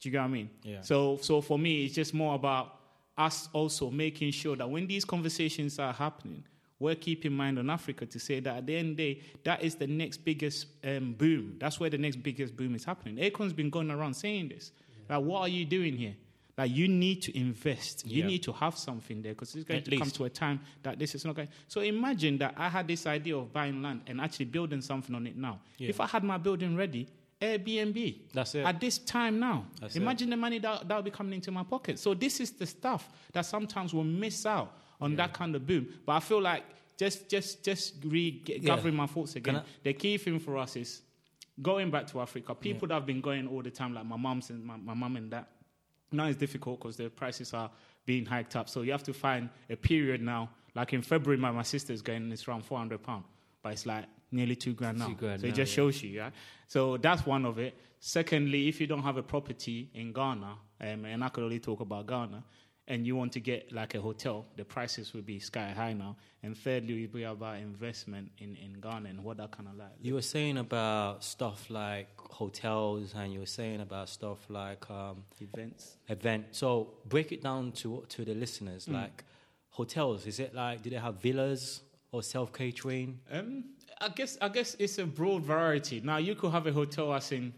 Do you get what I mean? Yeah. So so for me, it's just more about us also making sure that when these conversations are happening, we're keeping mind on Africa to say that at the end of the day, that is the next biggest um, boom. That's where the next biggest boom is happening. Akon's been going around saying this. Like, what are you doing here? Like, you need to invest. You Yeah. need to have something there because it's going At to come to a time that this is not going. So imagine that I had this idea of buying land and actually building something on it now. Yeah. If I had my building ready, Airbnb. That's it. At this time now, That's it. imagine the money that that will be coming into my pocket. So this is the stuff that sometimes we'll miss out on that kind of boom. But I feel like just just just regathering Yeah. my thoughts again. The key thing for us is going back to Africa. People that have been going all the time, like my mom's and my, my mum and that. Now it's difficult because the prices are being hiked up. So you have to find a period now. Like in February, my, my sister's going, it's around four hundred pound, but it's like nearly two grand now. Two grand so it just yeah. shows you, yeah. So that's one of it. Secondly, if you don't have a property in Ghana, um, and I could only talk about Ghana, and you want to get like a hotel, the prices will be sky high now. And thirdly, will be about investment in, in Ghana and what that kind of like. You were saying about stuff like hotels, and you were saying about stuff like um, events. event. So break it down to to the listeners. Like hotels, is it like do they have villas or self catering? Um, I guess I guess it's a broad variety. Now you could have a hotel as in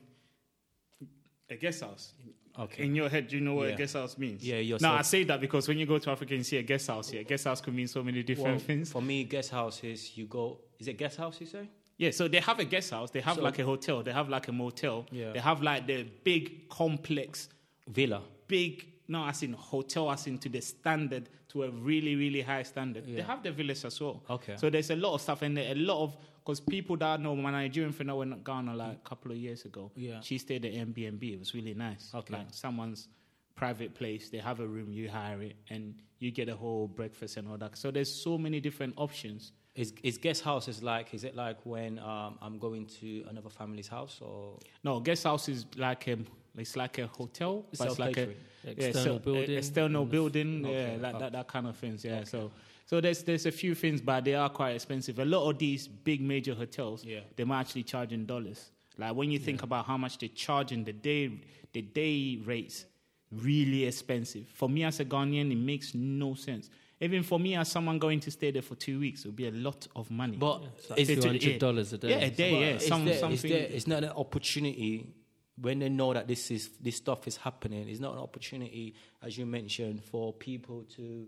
a guest house. Okay. In your head, do you know what Yeah. a guest house means? Yeah, Now. I say that because when you go to Africa and see a guest house here, guest house could mean so many different Well, things. For me, guest houses, you go. Is it guest house? You say? Yeah, so they have a guest house, they have So- like a hotel, they have like a motel, Yeah. they have like the big complex, Villa. big no, as in hotel, as in to the standard, to a really really high standard. They have the villas as well. Okay. So there's a lot of stuff in there, a lot of because people that know my Nigerian friend that went to Ghana like a couple of years ago. Yeah. she stayed at Airbnb. It was really nice. Okay. like someone's private place. They have a room, you hire it, and you get a whole breakfast and all that. So there's so many different options. Is is guest house is like? Is it like when um, I'm going to another family's house or? No, guest house is like a it's like a hotel, but it's like a Self-catering. yeah, External so- building. external and building, Okay, yeah, like okay. that, that kind of things, yeah. So, so there's there's a few things, but they are quite expensive. A lot of these big major hotels, Yeah. they might actually charge in dollars. Like when you think about how much they charge in the day, the day rates, really expensive. For me as a Ghanaian, it makes no sense. Even for me as someone going to stay there for two weeks, it would be a lot of money. But It's like two hundred dollars a day. yeah, a day, but yeah, is some there- is something. there- it's not an opportunity when they know that this is this stuff is happening. It's not an opportunity, as you mentioned, for people to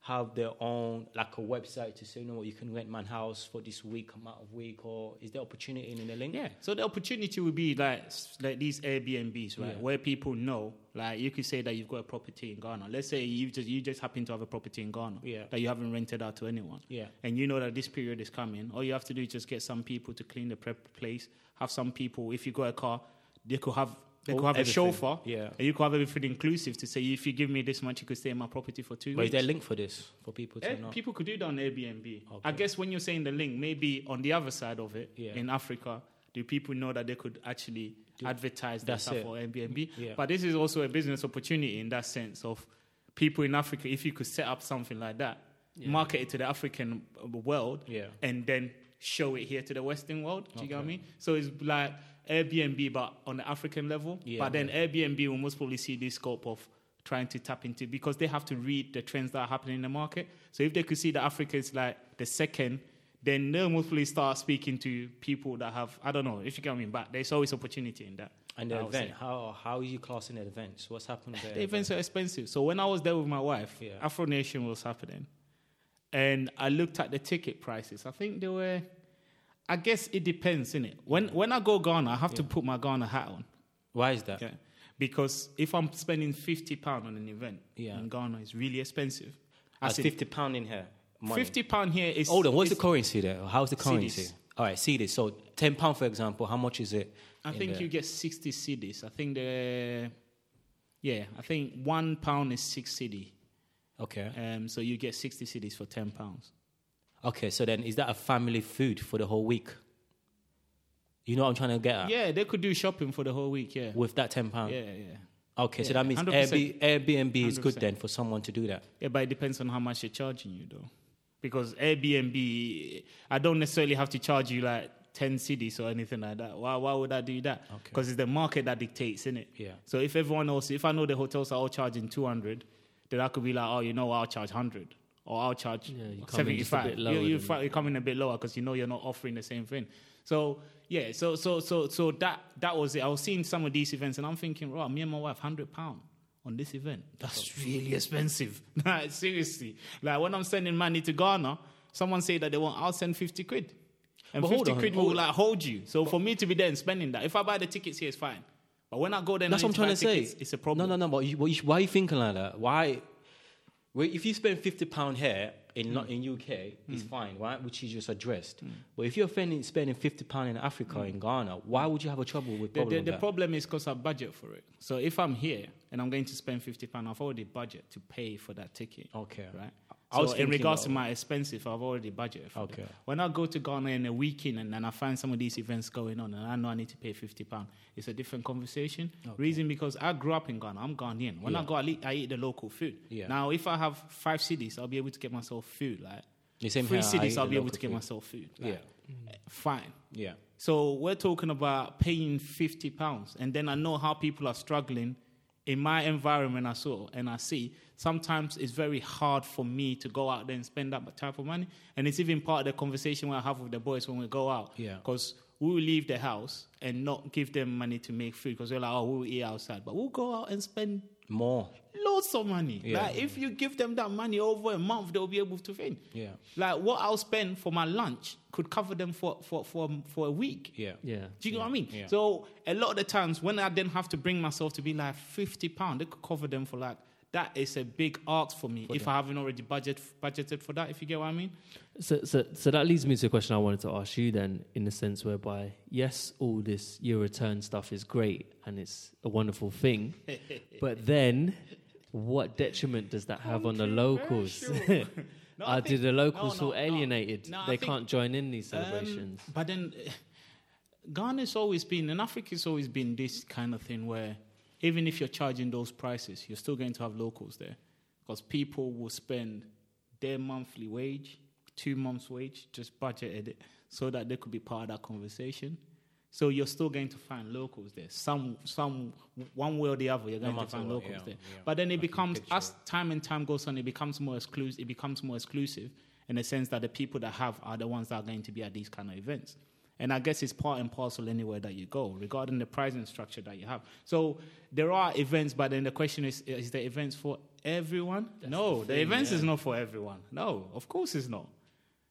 have their own like a website to say, you know what, you can rent my house for this week amount of week, or is there opportunity in the link? Yeah. So the opportunity would be like like these Airbnbs, right, Yeah. where people know, like you could say that you've got a property in Ghana. Let's say you just you just happen to have a property in Ghana Yeah. that you haven't rented out to anyone. Yeah. And you know that this period is coming. All you have to do is just get some people to clean the prep place. Have some people. If you got a car, they could have. They Oh, could have everything. a chauffeur, Yeah. and you could have everything inclusive to say if you give me this much, you could stay in my property for two But is there a link for this for people to know? people could do that on Airbnb. I guess when you're saying the link, maybe on the other side of it, Yeah. in Africa, do people know that they could actually advertise their That's stuff it. for Airbnb? Yeah. But this is also a business opportunity in that sense of people in Africa. If you could set up something like that, market it to the African uh, world, Yeah. and then show it here to the Western world. Do you get what I mean? So it's like Airbnb, but on the African level. Yeah. but then Airbnb will most probably see the scope of trying to tap into because they have to read the trends that are happening in the market. So if they could see that Africa is like the second, then they'll most probably start speaking to people that have I don't know if you get what I mean. But there's always opportunity in that. and the event, how how are you classing the events? What's happening there? The events are expensive. So when I was there with my wife, Yeah. Afro Nation was happening. And I looked at the ticket prices. I think they were I guess it depends, innit? When when I go Ghana, I have to put my Ghana hat on. Why is that? Yeah. Because if I'm spending fifty pounds on an event Yeah. in Ghana, it's really expensive. That's fifty pound in here. money. fifty pound here is Hold on, what's the currency there? How's the currency? Cedis. All right, this. So ten pound, for example, how much is it? I think there? you get sixty cedis. I think the yeah, I think one pound is six cedi. Okay. Um, so you get sixty cedis for ten pounds. Okay, so then is that a family food for the whole week? You know what I'm trying to get at? Yeah, they could do shopping for the whole week. Yeah, With that ten pound. yeah, yeah. Okay, so that means Airbnb, Airbnb is good then for someone to do that. Yeah, but it depends on how much they're charging you, though. Because Airbnb, I don't necessarily have to charge you like 10 cedis or anything like that. Why, why would I do that? Okay. Because it's the market that dictates, isn't it? Yeah. So if everyone else, if I know the hotels are all charging 200, then I could be like, oh, you know I'll charge 100. Or I'll charge Yeah, you come in just a 75. bit lower you, you, fi- you come in a bit lower because you know you're not offering the same thing. So yeah, so so so so that that was it. I was seeing some of these events and I'm thinking, right, me and my wife, hundred pound on this event. That's really expensive. Like, Seriously, like when I'm sending money to Ghana, someone say that they want, I'll send fifty quid, and But fifty on, quid will hold- like hold you. So for me to be there and spending that, if I buy the tickets here, it's fine. But when I go there, That's what I'm trying to buy say. It's a problem. No, no, no. But you, why are you thinking like that? Why? Well, if you spend fifty pound here in not mm. in UK, it's mm. fine, right? Which you just addressed. Mm. But if you're spending spending fifty pound in Africa in Ghana, why would you have a trouble with The, problem the, with the that? problem is because I budget for it. So if I'm here and I'm going to spend fifty pound, I've already budget to pay for that ticket. Okay. right. I was so in regards to my expensive, I've already budgeted for Okay. it. When I go to Ghana in a weekend and then I find some of these events going on and I know I need to pay fifty pound, it's a different conversation. Reason because I grew up in Ghana, I'm Ghanaian. When I go, I eat, I eat the local food. Yeah. Now, if I have five cedis, I'll be able to get myself food. Like The same three cedis, I'll be able to get food. myself food. Like, Yeah. fine. Yeah. So we're talking about paying fifty pounds, and then I know how people are struggling in my environment. I saw and I see sometimes it's very hard for me to go out there and spend that type of money, and it's even part of the conversation I have with the boys when we go out. Yeah. because we will leave the house and not give them money to make food because they're like, oh, we'll eat outside, but we'll go out and spend More. loads of money. Yeah. Like if you give them that money over a month, they'll be able to think. Yeah. Like what I'll spend for my lunch could cover them for for for, for a week. Yeah. Yeah. Do you know what I mean? Yeah. So a lot of the times when I then have to bring myself to be like fifty pound, they could cover them for like that is a big art for me if I haven't already budget budgeted for that. If you get what I mean? So, so, so that leads me to a question I wanted to ask you then, in the sense whereby, yes, all this year return stuff is great and it's a wonderful thing, but then what detriment does that have on the locals? No, Are think- do the locals no, feel no, no. alienated? No, they think- can't join in these Um, celebrations. but then eh, Ghana's always been, and Africa's always been this kind of thing where even if you're charging those prices, you're still going to have locals there because people will spend their monthly wage, two months' wage, just budgeted it so that they could be part of that conversation. So you're still going to find locals there. Some, some, one way or the other, you're going to find locals yeah, there. yeah. But then it can becomes as time and time goes on, it becomes more exclusive. It becomes more exclusive in the sense that the people that have are the ones that are going to be at these kind of events. And I guess it's part and parcel anywhere that you go, regarding the pricing structure that you have. So there are events, but then the question is: uh, Is the events for everyone? no, the, events is not for everyone. No, of course it's not.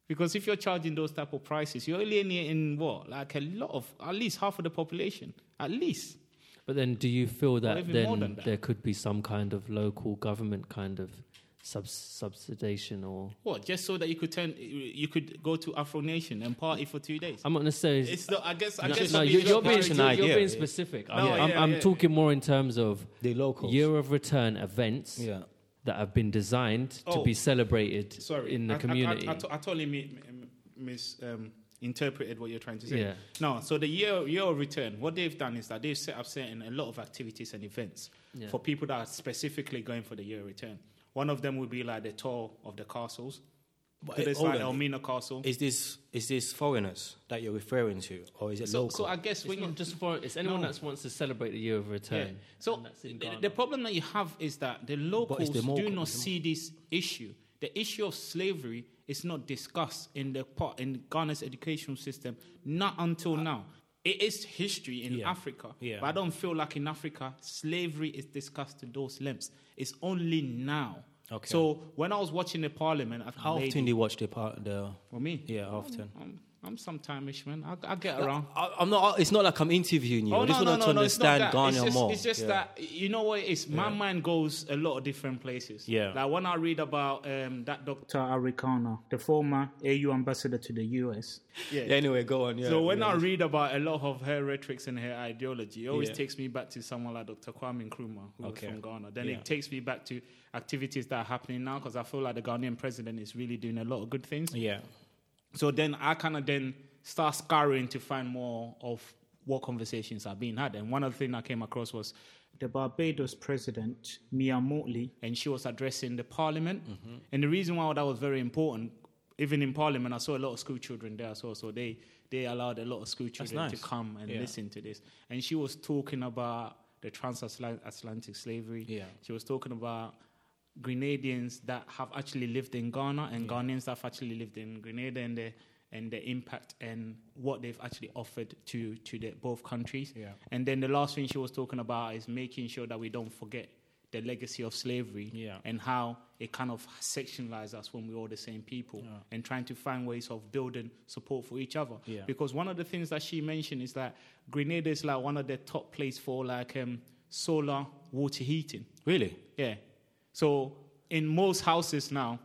Because if you're charging those type of prices, you're alienating what, like a lot of, at least half of the population, at least. But then, do you feel that then that. there could be some kind of local government kind of subs- subsidization or? What? Just so that you could turn, you could go to Afro Nation and party for two days. I'm not necessarily. It's not. I guess. I no, guess no, it's you're, you're being- being, an you're, idea. you're being specific. No, I'm, I'm, yeah, I'm yeah. talking more in terms of The locals. year of return events Yeah. that have been designed to Oh. be celebrated Sorry, in the I- I- community. I, I, to- I totally mi- mis, um, interpreted what you're trying to say. Yeah. No, so the year year of return, what they've done is that they've set up certain a lot of activities and events Yeah. for people that are specifically going for the year of return. One of them would be like the tour of the castles. But, So like on. Elmina Castle. Is this is this foreigners that you're referring to, or is it So, local? so I guess it's when you not just for it's anyone No. that wants to celebrate the year of return. Yeah. So and that's in the, the problem that you have is that the locals the more- do not see this issue. The issue of slavery is not discussed in the part in Ghana's educational system, not until now. It is history in Yeah. Africa, Yeah. but I don't feel like in Africa slavery is discussed to those lengths. It's only now. Okay. So when I was watching the parliament, I How lady- often do you watch the part? The for me? yeah, often. I'm, I'm sometime-ish, man. I, I get around. I, I'm not. It's not like I'm interviewing you. Oh, I just no, want no, to no, no, it's understand. Ghana it's just, more. It's just Yeah. that you know what it is. My mind goes a lot of different places. Yeah. Like when I read about um, that Dr. Arikana, the former AU ambassador to the US. Yeah. Anyway, go on. Yeah. so when yeah. I read about a lot of her rhetorics and her ideology, it always Yeah. takes me back to someone like Dr. Kwame Nkrumah, who Okay. was from Ghana. Then Yeah. it takes me back to activities that are happening now because I feel like the Ghanaian president is really doing a lot of good things. yeah, So then I kind of then start scouring to find more of what conversations are being had. And one of the things I came across was the Barbados president, Mia Mottley, and she was addressing the parliament. Mm-hmm. And the reason why that was very important, even in parliament, I saw a lot of school children there as well. So they, they allowed a lot of school children to come and Yeah. listen to this. And she was talking about the transatlantic slavery. Yeah. She was talking about Grenadians that have actually lived in Ghana and Ghanaians that have actually lived in Grenada and the and the impact and what they've actually offered to to the, both countries. Yeah. And then the last thing she was talking about is making sure that we don't forget the legacy of slavery Yeah. and how it kind of sectionalized us when we're all the same people Yeah. and trying to find ways of building support for each other. Yeah. Because one of the things that she mentioned is that Grenada is like one of the top place for like um, solar water heating. Really? Yeah. So in most houses now,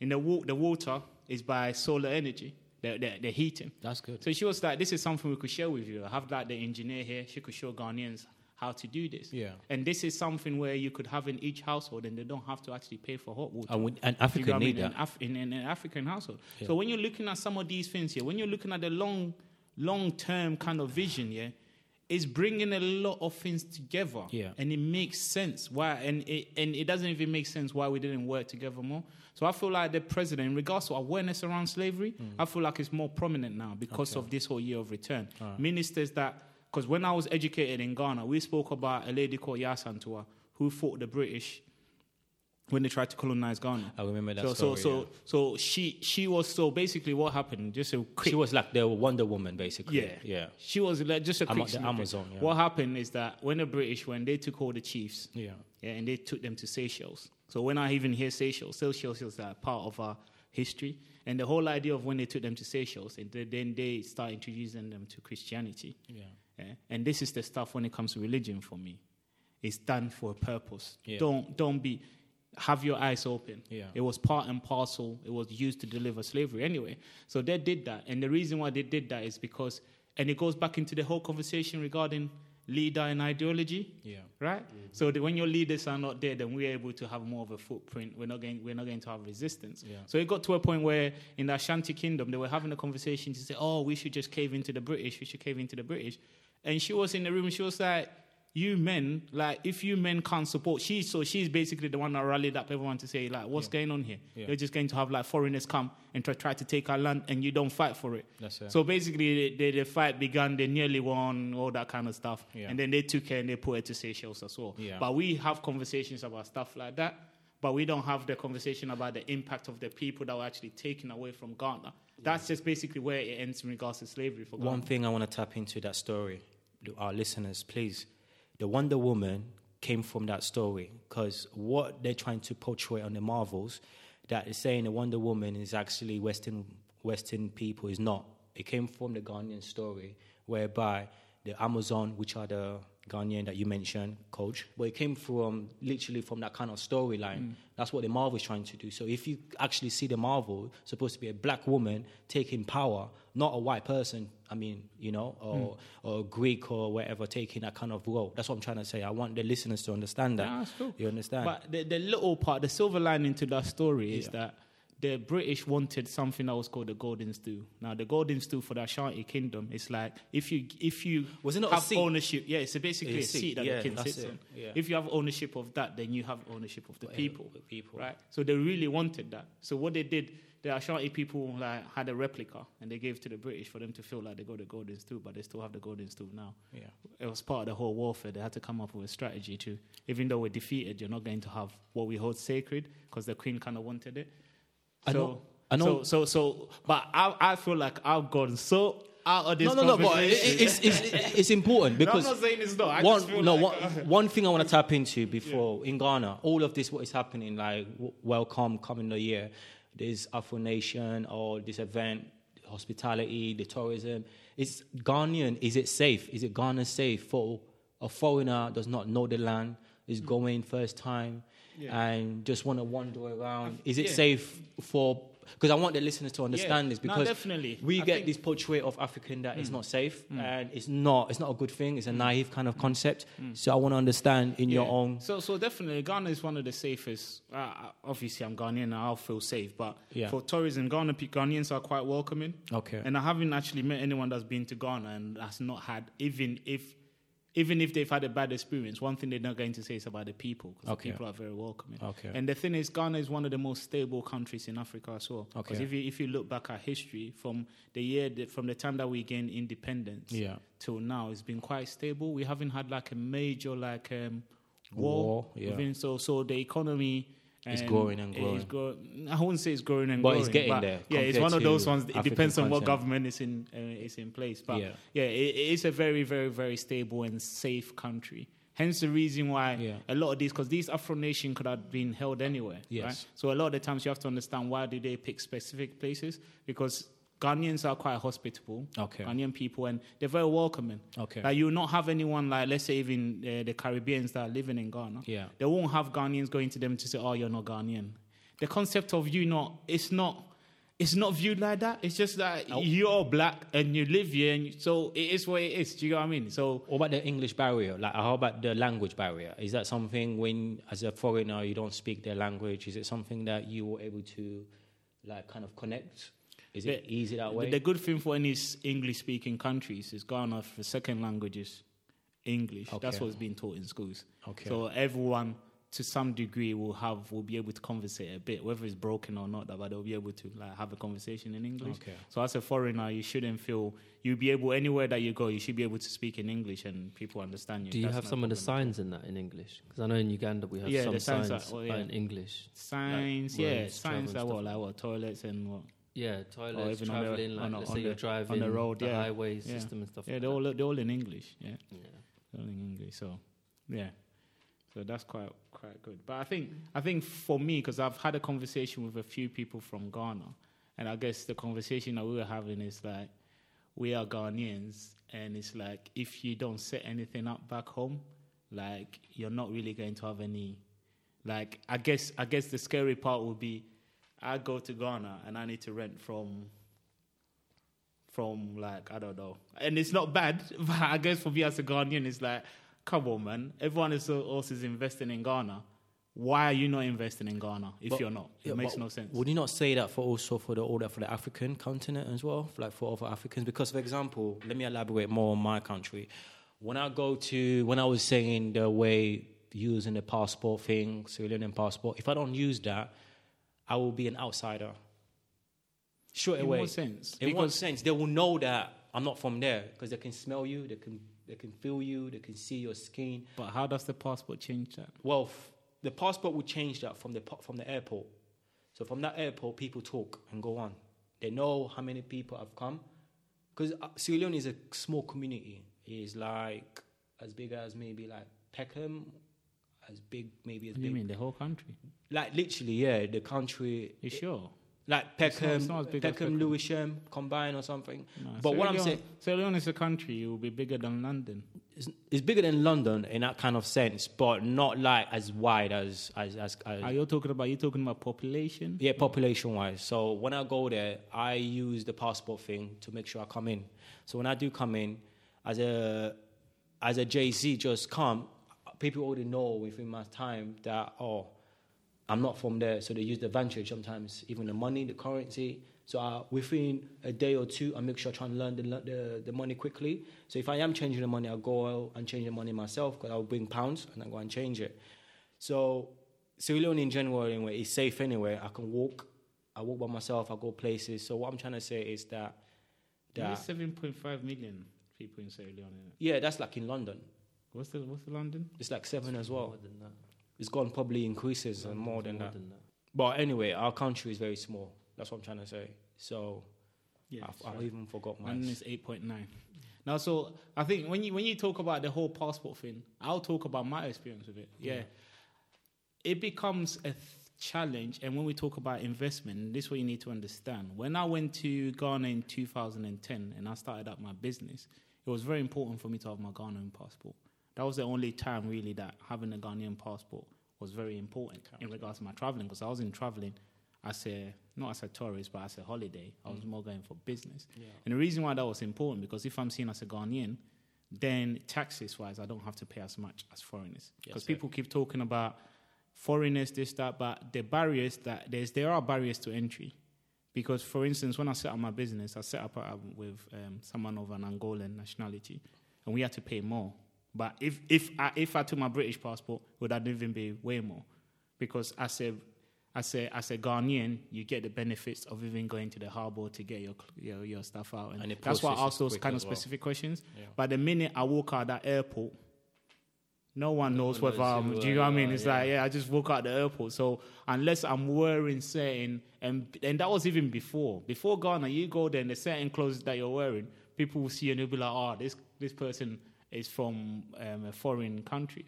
in the wa- the water is by solar energy, the, the, the heating. That's good. So she was like, this is something we could share with you. I have like the engineer here. She could show Ghanaians how to do this. Yeah. And this is something where you could have in each household and they don't have to actually pay for hot water. And, we, and You know what I mean? that. In, Af- in, in an African household. Yeah. So when you're looking at some of these things here, when you're looking at the long, long term kind of vision, yeah, it's bringing a lot of things together. Yeah. And it makes sense why, and it, and it doesn't even make sense why we didn't work together more. So I feel like the president, in regards to awareness around slavery, Mm. I feel like it's more prominent now because of this whole year of return. Ministers that, because when I was educated in Ghana, we spoke about a lady called Yaa Asantewaa who fought the British when they tried to colonize Ghana. I remember that so, story. so, so, yeah. so she she was so basically what happened. Just a quick, she was like the Wonder Woman, basically. yeah, Yeah. She was like just a quick the. Amazon, yeah. What happened is that when the British, when they took all the chiefs, Yeah. yeah, and they took them to Seychelles. So when I even hear Seychelles, Seychelles is like part of our history, and the whole idea of when they took them to Seychelles, and then- then they start introducing them to Christianity. Yeah. Yeah? And this is the stuff when it comes to religion for me. It's done for a purpose. Yeah. Don't don't be have your eyes open. Yeah. It was part and parcel. It was used to deliver slavery anyway. So they did that. And the reason why they did that is because and it goes back into the whole conversation regarding leader and ideology. Yeah. Right? Mm-hmm. So that when your leaders are not there, then we're able to have more of a footprint. We're not going we're not going to have resistance. Yeah. So it got to a point where in the Ashanti kingdom they were having a conversation to say, Oh, we should just cave into the British, we should cave into the British. And she was in the room she was like, You men, like if you men can't support she so she's basically the one that rallied up everyone to say, like, what's going on here? Yeah. You're just going to have like foreigners come and try, try to take our land and you don't fight for it. That's it. So basically the, the, the fight began, they nearly won, all that kind of stuff. Yeah. And then they took her and they put her to Seychelles as well. Yeah. But we have conversations about stuff like that, but we don't have the conversation about the impact of the people that were actually taken away from Ghana. That's just basically where it ends in regards to slavery for Ghana. One thing I want to tap into that story, our listeners, please. The Wonder Woman came from that story because what they're trying to portray on the Marvels, that is saying the Wonder Woman is actually Western Western people is not. It came from the Ghanaian story, whereby the Amazon, which are the Ghanaian that you mentioned, Kojo, but it came from literally from that kind of storyline. Mm. That's what the Marvel is trying to do. So if you actually see the Marvel, supposed to be a black woman taking power, not a white person. I mean, you know, or mm. or Greek or whatever taking that kind of role. That's what I'm trying to say. I want the listeners to understand that. Yeah, cool. You understand? But the, the little part, the silver lining to that story is that the British wanted something that was called the Golden Stool. Now, the Golden Stool for the Ashanti Kingdom is like if you if you Was it not a have ownership, yeah, it's basically A a seat, seat that yeah, the king sits it, on. yeah. If you have ownership of that, then you have ownership of the people. the people. right? So they really wanted that. So what they did, the Ashanti people like had a replica and they gave it to the British for them to feel like they got the Golden Stool, but they still have the Golden Stool now yeah. it was part of the whole warfare. They had to come up with a strategy to, even though we're defeated, you're not going to have what we hold sacred because the queen kind of wanted it. I so, know- I know- So, so, so, but I, I feel like I've gone so out of this No, no, no. But it, it's, it's, it's important No, I'm not saying it's not. I one, no, like, one, one thing I want to tap into before in Ghana, all of this what is happening, like w- welcome coming the year, this Afro Nation or this event, hospitality, the tourism. Is Ghanaian? Is it safe? Is it Ghana safe for a foreigner does not know the land, is Hmm. going first time, and just want to wander around? Is it yeah. safe for? Because I want the listeners to understand this No, because definitely. we I get think- this portrait of African that that is not safe and it's not it's not a good thing. It's a naive kind of concept. So I want to understand in your own. So, so definitely, Ghana is one of the safest. Uh, uh, obviously, I'm Ghanaian and I'll feel safe. But Yeah. for tourism, Ghana, Ghanaians are quite welcoming. Okay. And I haven't actually met anyone that's been to Ghana and has not had, even if, even if they've had a bad experience, one thing they're not going to say is about the people because Okay. the people are very welcoming. Okay. And the thing is, Ghana is one of the most stable countries in Africa as well. Because Okay. if you if you look back at history from the year that, from the time that we gained independence, Yeah. till now it's been quite stable. We haven't had like a major like um, war. War, yeah. within- so so the economy It's growing and growing. It's grow- I wouldn't say it's growing and growing. But growing. it's getting there Yeah, it's one of those ones. It African depends on what government is in uh, is in place. But Yeah. yeah, it, it is a very, very, very stable and safe country. Hence the reason why Yeah. a lot of these, because these Afro Nation could have been held anywhere. Yes. Right? So a lot of the times you have to understand why do they pick specific places because Ghanaians are quite hospitable. Okay. Ghanaian people and they're very welcoming. Okay. Like you will not have anyone like let's say even uh, the Caribbeans that are living in Ghana. Yeah. They won't have Ghanaians going to them to say, "Oh, you're not Ghanaian." The concept of you not it's not it's not viewed like that. It's just that you're black and you live here, and you, so it is what it is. Do you know what I mean? So What about the English barrier? Like, how about the language barrier? Is that something when, as a foreigner, you don't speak their language? Is it something that you were able to, like, kind of connect? Is it The- easy that way? The, the good thing for any English speaking countries is Ghana, the second language is English. That's what's being taught in schools. Okay. So everyone, to some degree, will have will be able to conversate a bit, whether it's broken or not. But they'll be able to like have a conversation in English. Okay. So as a foreigner, you shouldn't feel you'll be able anywhere that you go, you should be able to speak in English and people understand you. Do you That's have some of the problem at all. signs in that in English? Because I know in Uganda we have Yeah, some signs are- well, yeah. in English. Signs, Like yeah, signs like what, like what, toilets and what. Yeah, toilets, even on the- traveling. Like, on the- let's say you're driving on the road, the yeah. highway Yeah. system and stuff. Yeah, like they're that. all they're all in English. Yeah. Yeah. they're all in English. So, yeah, so that's quite quite good. But I think I think for me, because I've had a conversation with a few people from Ghana, and I guess the conversation that we were having is like, we are Ghanaians, and it's like if you don't set anything up back home, like you're not really going to have any. Like I guess I guess the scary part would be, I go to Ghana and I need to rent from from like I don't know, and it's not bad. But I guess for me as a Ghanaian, it's like, come on, man. Everyone else is investing in Ghana. Why are you not investing in Ghana if But- you're not? It Yeah, makes no sense. Would you not say that for also for the older for the African continent as well, like for other Africans? Because, for example, let me elaborate more on my country. When I go to when I was saying the way using the passport thing, Sierra Leonean passport, if I don't use that, I will be an outsider. Straight In away. what sense? In what sense? They will know that I'm not from there because they can smell you, they can they can feel you, they can see your skin. But how does the passport change that? Well, f- the passport will change that from the from the airport. So from that airport, people talk and go on. They know how many people have come because uh, Sierra Leone is a small community. It's like as big as maybe like Peckham, as big maybe as What do you mean the whole country? Like literally, yeah, the country You sure? like not- Peckham, it's not big as Peckham, Peckham. Lewisham combined or something. No, but Sierra what I'm saying, Sierra Leone is a country. It will be bigger than London. it's, it's bigger than London in that kind of sense, but not like as wide as as as. as Are you talking about? You talking about population? Yeah, population wise. So when I go there, I use the passport thing to make sure I come in. So when I do come in, as a as a JC just come, people already know within my time that oh, I'm not from there. So they use the advantage sometimes, even the money, the currency. So I, within a day or two, I make sure I try and learn the, the the money quickly. So if I am changing the money, I'll go out and change the money myself because I'll bring pounds and I go and change it. So Sierra Leone in general anyway is safe anyway. I can walk. I walk by myself. I go places. So what I'm trying to say is that There's that seven point five million people in Sierra Leone. yeah, that's like in London. What's the What's the London? It's like seven as well. More than that. It's gone probably increases and more than that. But anyway, our country is very small. That's what I'm trying to say. So Yeah, I, I even forgot my. London is eight point nine. Now, so I think when you when you talk about the whole passport thing, I'll talk about my experience with it. Yeah, it becomes a th- challenge, and when we talk about investment, this is what you need to understand. When I went to Ghana in 2010 and I started up my business, it was very important for me to have my Ghanaian passport. That was the only time really that having a Ghanaian passport was very important in regards to my traveling because I wasn't traveling as a not as a tourist but as a holiday. I was more going for business. And the reason why that was important because if I'm seen as a Ghanaian, then taxes wise I don't have to pay as much as foreigners. Because sir. people keep talking about foreigners, this, that, but the barriers that there's there are barriers to entry. Because, for instance, when I set up my business, I set up uh, with um, someone of an Angolan nationality, and we had to pay more. But if if I, if I took my British passport, would that even be way more? Because as a as a as a Ghanaian, you get the benefits of even going to the harbour to get your your, your stuff out, and, And that's why I ask those kind of well. specific questions. Yeah. But the minute I walk out that airport, no one knows whether knows I'm. Do you know what I mean? It's yeah. like yeah, I just walk out the airport. So unless I'm wearing certain, and and that was even before. Before Ghana, you go there and the certain clothes that you're wearing, people will see you and they'll be like, oh, this this person is from um, a foreign country.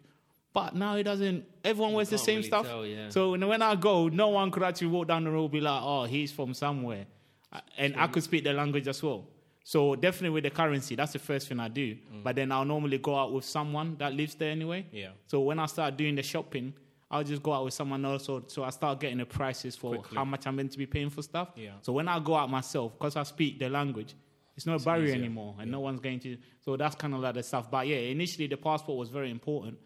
But now it doesn't. Everyone wears the same really stuff. tell, yeah. So when, I go, no one could actually walk down the road and be like, oh, he's from somewhere, Uh, and I could speak the language as well. So definitely with the currency, that's the first thing I do. Mm. But then I'll normally go out with someone that lives there anyway. Yeah. So when I start doing the shopping, I'll just go out with someone else. So, so I start getting the prices for how much I'm meant to be paying for stuff. Yeah. So when I go out myself, because I speak the language, it's no barrier easier. anymore, and no one's going to. So that's kind of like the stuff. But yeah, initially the passport was very important.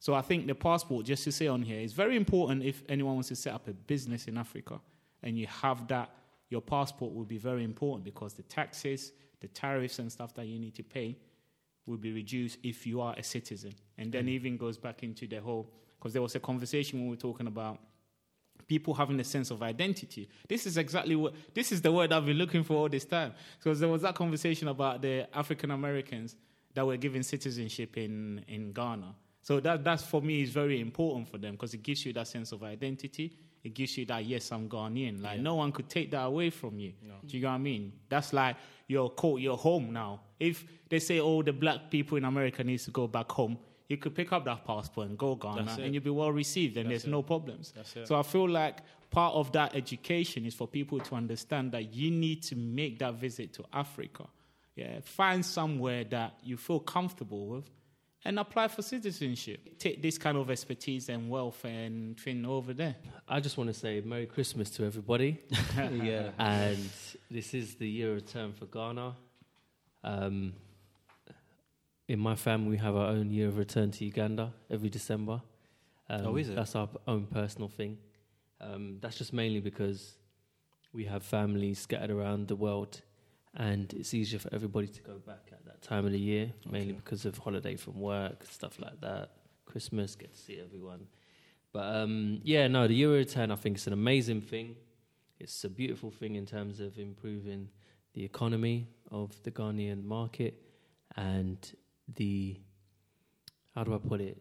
So I think the passport, just to say on here, is very important if anyone wants to set up a business in Africa, and you have that. Your passport will be very important because the taxes, the tariffs, and stuff that you need to pay will be reduced if you are a citizen. And then mm. even goes back into the whole because there was a conversation when we were talking about people having a sense of identity. This is exactly what this is the word I've been looking for all this time. Because there was that conversation about the African Americans that were given citizenship in in Ghana. So that that's for me is very important for them because it gives you that sense of identity. It gives you that yes, I'm Ghanaian. Like no one could take that away from you. Do you know what I mean? That's like your co- your home now. If they say, oh, the black people in America needs to go back home, you could pick up that passport and go Ghana, and you'll be well received, and there's no problems. That's it. So I feel like part of that education is for people to understand that you need to make that visit to Africa. Yeah, find somewhere that you feel comfortable with, and apply for citizenship. Take this kind of expertise and wealth and thing over there. I just want to say Merry Christmas to everybody. yeah. and this is the year of return for Ghana. Um, in my family, we have our own year of return to Uganda every December. Um, Oh, is it? That's our own personal thing. Um, that's just mainly because we have families scattered around the world, and it's easier for everybody to go back at that time of the year, mainly because of holiday from work, stuff like that. Christmas, get to see everyone. But um, yeah, no, the year of return, I think it's an amazing thing. It's a beautiful thing in terms of improving the economy of the Ghanaian market and the, how do I put it?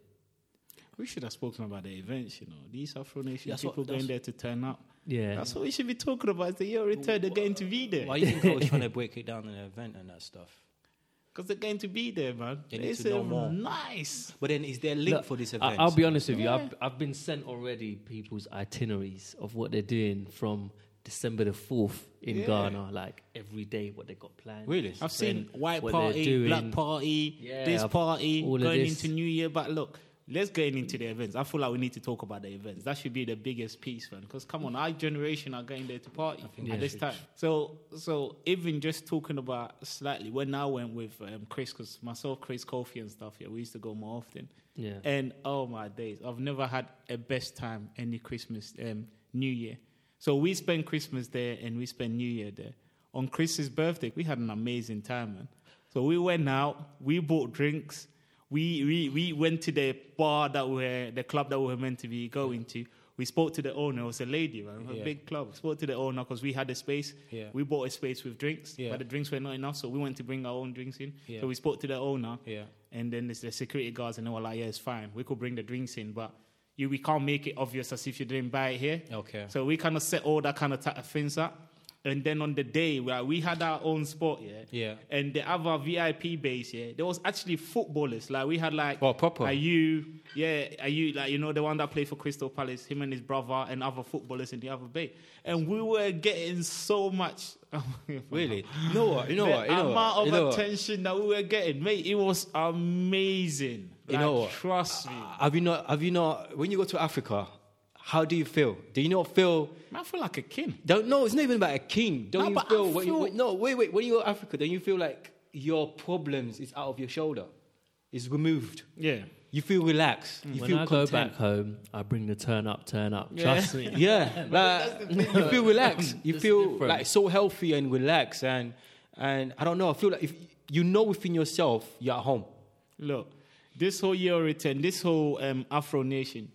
We should have spoken about the events, you know. These Afro Nation That's what- people going there to turn up. Yeah. That's what we should be talking about. It's the year return. They're going to be there. Why do you think I was trying to break it down in an event and that stuff? Because they're going to be there, man. They need It's, to know more. Nice. But then, is there a link Look, for this event? I'll be honest with you. Yeah. I've, I've been sent already people's itineraries of what they're doing from December the 4th in Yeah. Ghana, like every day, what they got planned. Really? I've seen white party, black party, Yeah, this party, all of going this. into New Year. But look, let's get into the events. I feel like we need to talk about the events. That should be the biggest piece, man. Because come on, our generation are going there to party Yeah. at this time. So, so even just talking about slightly when I went with um, Chris, because myself, Chris, Kofi, and stuff. Yeah, we used to go more often. Yeah. And oh my days, I've never had a best time any Christmas, um, New Year. So we spent Christmas there and we spent New Year there. On Chris's birthday, we had an amazing time, man. So we went out, we bought drinks, we we, we went to the bar that we were the club that we were meant to be going to. We spoke to the owner. It was a lady, man. A Yeah. big club. Spoke to the owner because we had a space. Yeah. We bought a space with drinks, Yeah. but the drinks were not enough, so we went to bring our own drinks in. Yeah. So we spoke to the owner. Yeah. And then there's the security guards, and they were like, "Yeah, it's fine. We could bring the drinks in, but you we can't make it obvious as if you didn't buy it here." Okay. So we kind of set all that kind of ta- things up, and then on the day where we had our own spot, yeah, Yeah. and the other VIP base, yeah, there was actually footballers. Like we had like, proper? Are you, yeah, are you like you know the one that played for Crystal Palace? Him and his brother and other footballers in the other bay, and we were getting so much. Really? You know what? You know the what? You know amount what? of You know what? attention that we were getting, mate, it was amazing. You know what? Trust me. Uh, have you not? Have you not? When you go to Africa, how do you feel? Do you not feel? I feel like a king. Don't no, it's not even about a king. Don't No, you but feel, when you, feel- when- no, wait, wait. When you go to Africa, don't you feel like your problems is out of your shoulder? It's removed. Yeah. You feel relaxed. Mm. You when feel I go back home, I bring the turn up, turn up. Yeah. Trust me. Yeah, like, you feel relaxed. You It's feel different. like so healthy and relaxed, and and I don't know. I feel like if you know within yourself, you're at home. Look, this whole year return, this whole um, Afro Nation,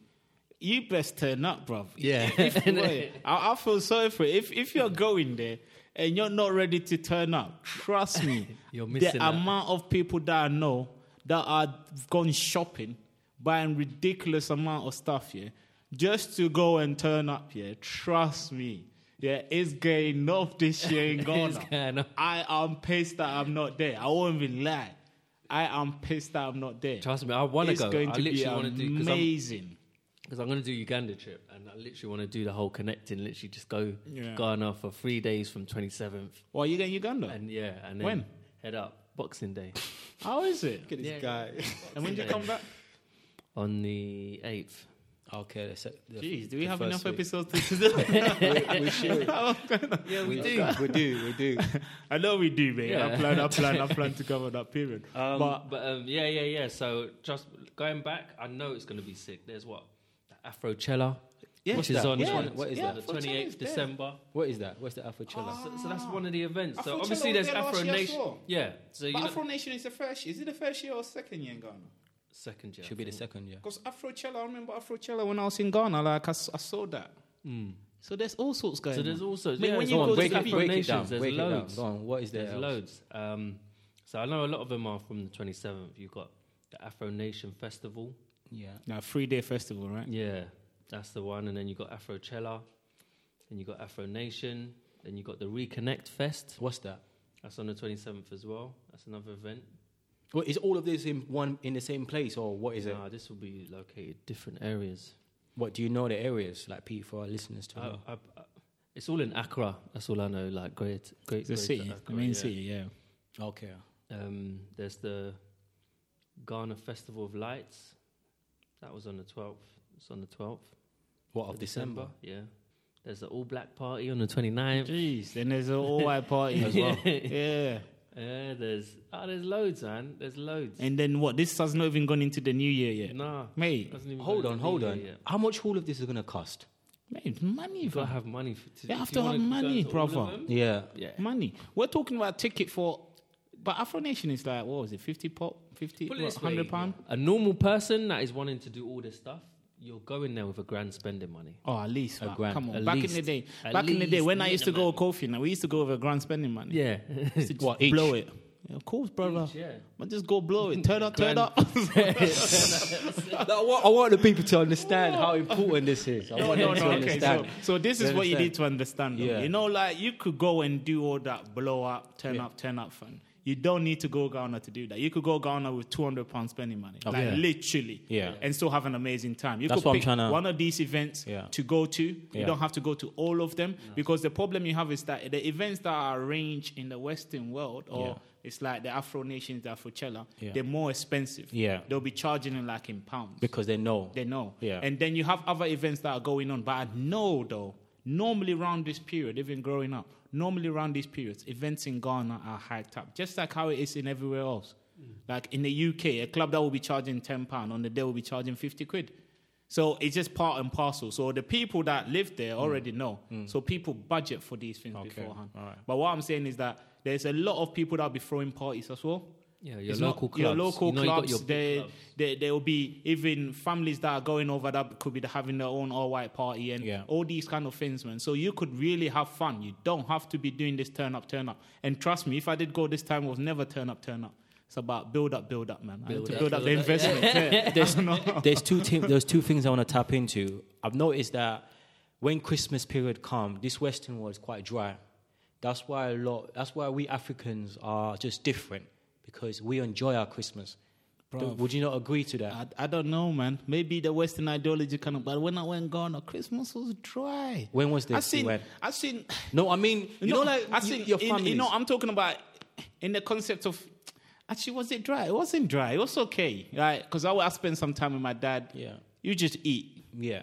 you best turn up, bruv. Yeah. I, I feel sorry for. If, if you're going there and you're not ready to turn up, trust me, You're the missing out. amount of people that I know that are gone shopping, buying ridiculous amount of stuff, yeah, just to go and turn up, yeah. Trust me, yeah, it's getting enough this year in Ghana. I am pissed that I'm not there. I won't even lie. I am pissed that I'm not there. Trust me, I want to go. it's go. going I to be literally want to do because I'm, I'm going to do Uganda trip, and I literally want to do the whole connecting. Literally, just go Yeah. Ghana for three days from 27th, Why Well, you going Uganda? and yeah, and then When? head up Boxing Day How is it? Look at this Yeah. guy. And when do you come back? on the 8th. Okay, the, se- the, Jeez, do we have enough week. episodes to do? we should. Yeah, we do. We do. We do. I know we do, man. I plan, I plan, I plan to cover that period. Um, but But um, yeah, yeah, yeah. So just going back, I know it's going to be sick. There's what the Afrochella, Yeah. which What's is that? on Which the one? What is Yeah, the 28th there. December. What is that? What's the Afrochella? So, so that's one of the events. So Afrochella obviously there's Afro Nation. Yeah. So you but know, Afro Nation is the first. Is it the first year or second year in Ghana? Second year. Should be the second, year. Because Afrochella, I remember Afrochella when I was in Ghana. Like I, I saw that. So there's all sorts going. So there's on. also Mate, yeah, when so you Go go on, to break, it, Afro break it Nations, down. There's Break it down. loads. Go on. What is there? There's else? loads. Um, so I know a lot of them are from the 27th. You've got the Afro Nation Festival. Yeah. Now three day festival, right? Yeah, that's the one. And then you got Afrochella. Then you got Afro Nation. Then you got the Reconnect Fest. What's that? That's on the 27th as well. That's another event. Well, is all of this in one in the same place, or what is it? Nah, this will be located different areas. What do you know the areas like Pete for our listeners to know? I, I, I, it's all in Accra. That's all I know. Like great, great, The great city, Accra, the main yeah. city, yeah. okay. Um, there's the Ghana Festival of Lights. That was on the 12th. It's on the 12th What of December? Yeah. There's the All Black Party on the 29th. Jeez, then there's an all white party as well. yeah. Yeah, there's oh, there's loads, man. There's loads. And then what? This has not even gone into the new year yet. nah, Mate, Hold on, hold on. Yet. How much all of this is going to cost? mate, money, You gotta have money. For, to, You have to wanna have money, to brother. Yeah. Yeah. money. We're talking about ticket for, but Afro Nation is like what was it, fifty pop, fifty, Put it this hundred way, pound? A normal person that is wanting to do all this stuff, you're going there with a grand spending money. Oh, at least A grand. Come on, back in the day, back in the day when I used to go Kofi, now we used to go with a grand spending money. Yeah. What, each? blow it. Yeah, of course, brother. Each, yeah. But just go blow it. Turn up, turn up. I, want, I want the people to understand how important this is. I No, want no, them to no. Okay, so, understand. so this is what you need to understand. Yeah. You know, like you could go and do all that blow up, turn Yeah. up, turn up fun. You don't need to go Ghana to do that. You could go Ghana with two hundred pounds spending money, oh, like Yeah. literally, Yeah. and still have an amazing time. You That's could pick tryna- one of these events Yeah. to go to. You don't have to go to all of them because the problem you have is that the events that are arranged in the Western world, or it's like the Afro Nations, the Afrochella, Yeah. they're more expensive. Yeah. they'll be charging it like in pounds. Because they know. They know. Yeah. And then you have other events that are going on. But I know though, normally around this period, even growing up, normally around these periods, events in Ghana are hyped up, just like how it is in everywhere else. Like in the UK, a club that will be charging ten pound on the day will be charging fifty quid. So it's just part and parcel. So the people that live there already mm. know. Mm. So people budget for these things Okay. beforehand. Right. But what I'm saying is that there's a lot of people that will be throwing parties as well. Yeah, your It's local not, clubs. Your local You know you clubs. your they, clubs. they, there will be even families that are going over that could be having their own all white party and Yeah. all these kind of things, man. So you could really have fun. You don't have to be doing this turn up, turn up. And trust me, if I did go this time, it was never turn up, turn up. It's about build up, build up, man. I Build need to up, build up the investment. Yeah. there's, there's two there's two things I want to tap into. I've noticed that when Christmas period come, this Western world is quite dry. That's why a lot. That's why we Africans are just different because we enjoy our Christmas. Bruv. Would you not agree to that? I, I don't know, man. Maybe the Western ideology kind of, but when I went Ghana, Christmas was dry. When was this? I seen, When? I seen, No, I mean, you no, know, like I seen your family. You know, I'm talking about in the concept of. Actually, was it dry? It wasn't dry. It was okay, right? Because I, I spent some time with my dad. Yeah. You just eat. yeah,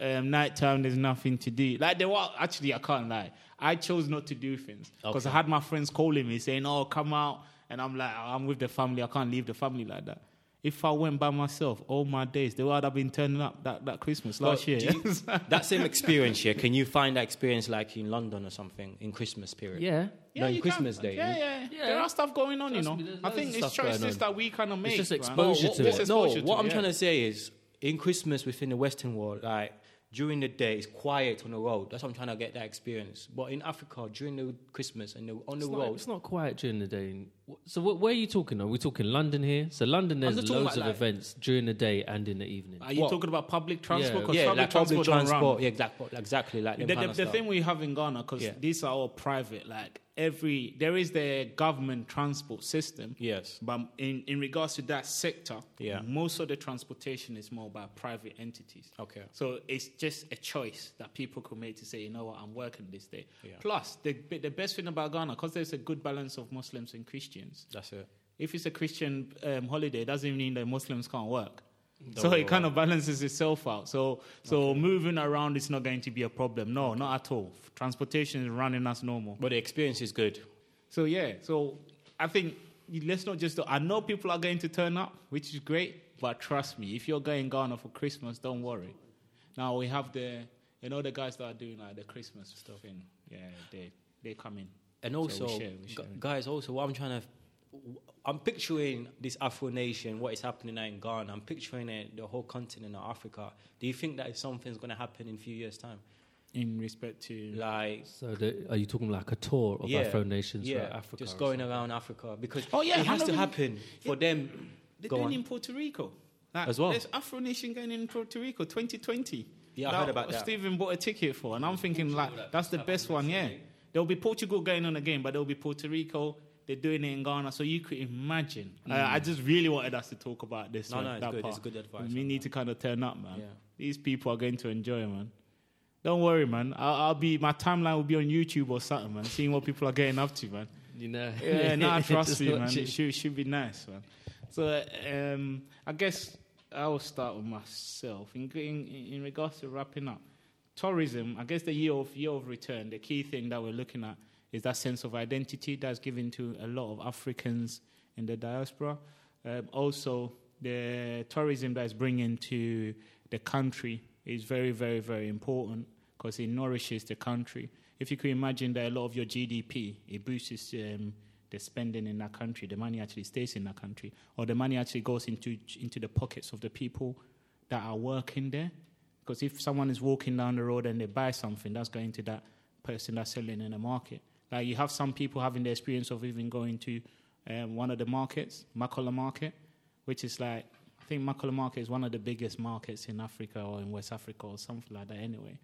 Um, nighttime, there's nothing to do. Like there were actually, I can't lie. I chose not to do things because I had my friends calling me saying, "Oh, come out," and I'm like, "I'm with the family. I can't leave the family like that." If I went by myself, all my days, they would have been turning up that, that Christmas last But year. you- that same experience here. Can you find that experience like in London or something in Christmas period? Yeah. No, in Christmas can. Day, Yeah, yeah, Yeah. There are stuff going on, you know. me, there's I think it's stuff choices that we kind of make. just exposure what, to what- it. Just No, exposure to what I'm yeah. trying to say is in Christmas within the Western world, like during the day, it's quiet on the road. That's what I'm trying to get that experience. But in Africa, during the Christmas and the, on the not, road, it's not quiet during the day. So wh- where are you talking? Are we talking London here? So London, there's loads of like- events during the day and in the evening. Are you What? talking about public transport? Yeah. 'Cause yeah, public like transport don't transport. Yeah, exactly, exactly like The, the, the thing we have in Ghana, because Yeah. these are all private, like every there is the government transport system. Yes. But in, in regards to that sector, Yeah. most of the transportation is more by private entities. Okay. So it's just a choice that people could make to say, you know what, I'm working this day. Yeah. Plus, the the best thing about Ghana, because there's a good balance of Muslims and Christians. That's it. If it's a Christian um, holiday, it doesn't mean that Muslims can't work. Don't So it kind of balances itself out. So so moving around is not going to be a problem. No, not at all. Transportation is running as normal. But the experience is good. So yeah, so I think let's not just. I know people are going to turn up, which is great, but trust me, if you're going Ghana for Christmas, don't worry. Now we have the, you know, the guys that are doing like the Christmas stuff in. Yeah, they they come in. And So we also, share, we share. guys, also what I'm trying to, I'm picturing this Afro nation, what is happening now in Ghana. I'm picturing it, the whole continent of Africa. Do you think that something's going to happen in a few years' time? in respect to Like, So the, are you talking like a tour of yeah, Afro nations yeah, throughout Africa? just going around Africa because Oh, yeah, it has to Halloween. happen for them. they're going on. in Puerto Rico. Like, As well? There's Afro Nation going in Puerto Rico 2020. Yeah, I heard about that. Stephen bought a ticket for, and I'm thinking like that's the best one. Yeah, there'll be Portugal going on again, but there'll be Puerto Rico. They're doing it in Ghana, so you could imagine. Uh, I just really wanted us to talk about this. No, no, it's that good. part. It's good advice We need to kind of turn up, man. Yeah. These people are going to enjoy, man. Don't worry, man. I'll, I'll be my timeline will be on YouTube or something, man. Seeing what people are getting up to, man. You know? Yeah, no, trust me, man. It it. should, should be nice, man. So, um, I guess I will start with myself. In, in, in regards to wrapping up, tourism, I guess the year of, year of return, the key thing that we're looking at is that sense of identity that's given to a lot of Africans in the diaspora. Um, also, the tourism that's bringing to the country is very, very, very important because it nourishes the country. If you could imagine that a lot of your GDP, it boosts um, the spending in that country, the money actually stays in that country, or the money actually goes into into the pockets of the people that are working there. Because if someone is walking down the road and they buy something, that's going to that person that's selling in the market. Like you have some people having the experience of even going to um, one of the markets, Makola Market, which is like I think Makola Market is one of the biggest markets in Africa or in West Africa or something like that. Anyway,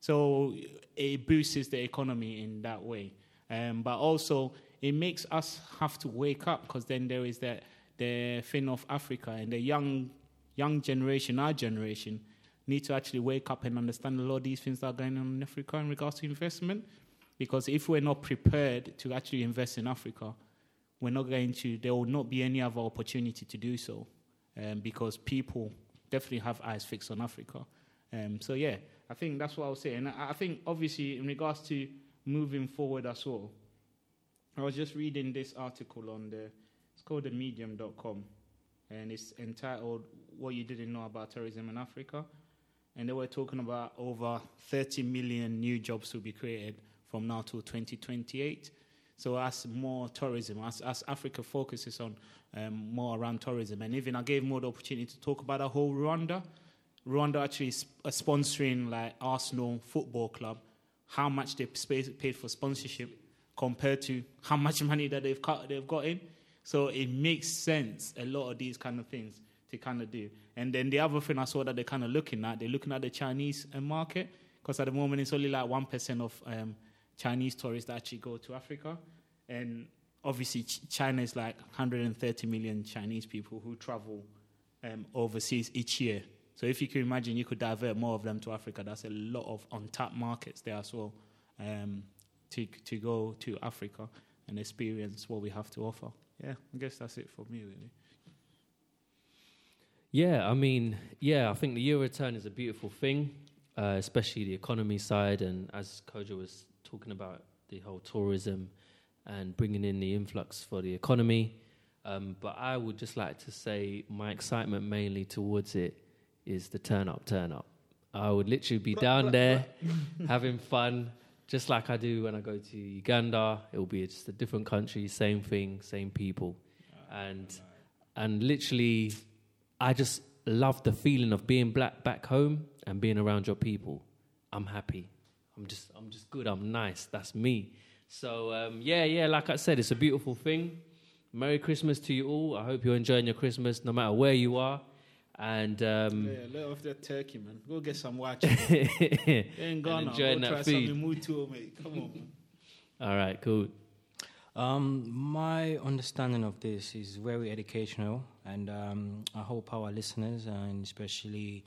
so it boosts the economy in that way. Um, but also, it makes us have to wake up because then there is that the thing of Africa and the young young generation, our generation, need to actually wake up and understand a lot of these things that are going on in Africa in regards to investment. Because if we're not prepared to actually invest in Africa, we're not going to. There will not be any other opportunity to do so, um, because people definitely have eyes fixed on Africa. Um, so yeah, I think that's what I was saying. I think obviously in regards to moving forward as well, I was just reading this article on the it's called the medium.com and it's entitled What You Didn't Know About Tourism in Africa. And they were talking about over 30 million new jobs will be created from now till 2028. So as more tourism, as, as Africa focuses on um, more around tourism, and even I gave more the opportunity to talk about the whole Rwanda. Rwanda actually is sponsoring like Arsenal Football Club, how much they paid for sponsorship compared to how much money that they've cut, they've got in. So it makes sense a lot of these kind of things to kind of do. And then the other thing I saw that they're kind of looking at, they're looking at the Chinese uh, market because at the moment it's only like one percent of um, Chinese tourists that actually go to Africa, and obviously Ch- China is like 130 million Chinese people who travel um, overseas each year. So if you can imagine, you could divert more of them to Africa. That's a lot of untapped markets there as well um, to to go to Africa and experience what we have to offer. Yeah, I guess that's it for me really. Yeah, I mean, yeah, I think the year return is a beautiful thing, uh, especially the economy side. And as Kojo was talking about, the whole tourism and bringing in the influx for the economy. Um, but I would just like to say my excitement mainly towards it is the turn up, turn up. I would literally be down there having fun, just like I do when I go to Uganda. It will be just a different country, same thing, same people, and and literally, I just love the feeling of being black back home and being around your people. I'm happy. I'm just I'm just good. I'm nice. That's me. So um, yeah, yeah. Like I said, it's a beautiful thing. Merry Christmas to you all. I hope you're enjoying your Christmas, no matter where you are. And um, Yeah, let off that turkey, man. Go get some watch. in Ghana, enjoying go that try food. some mutu, mate. Come on. Man. all right, cool. Um, my understanding of this is very educational, and um, I hope our listeners and especially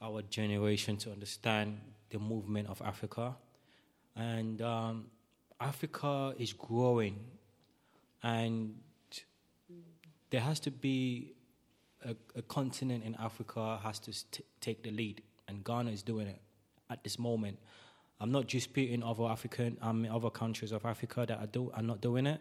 our generation to understand the movement of Africa. And um, Africa is growing, and there has to be a, a continent in Africa has to take the lead, and Ghana is doing it at this moment. I'm not disputing other African, um, other countries of Africa that are, do, are not doing it.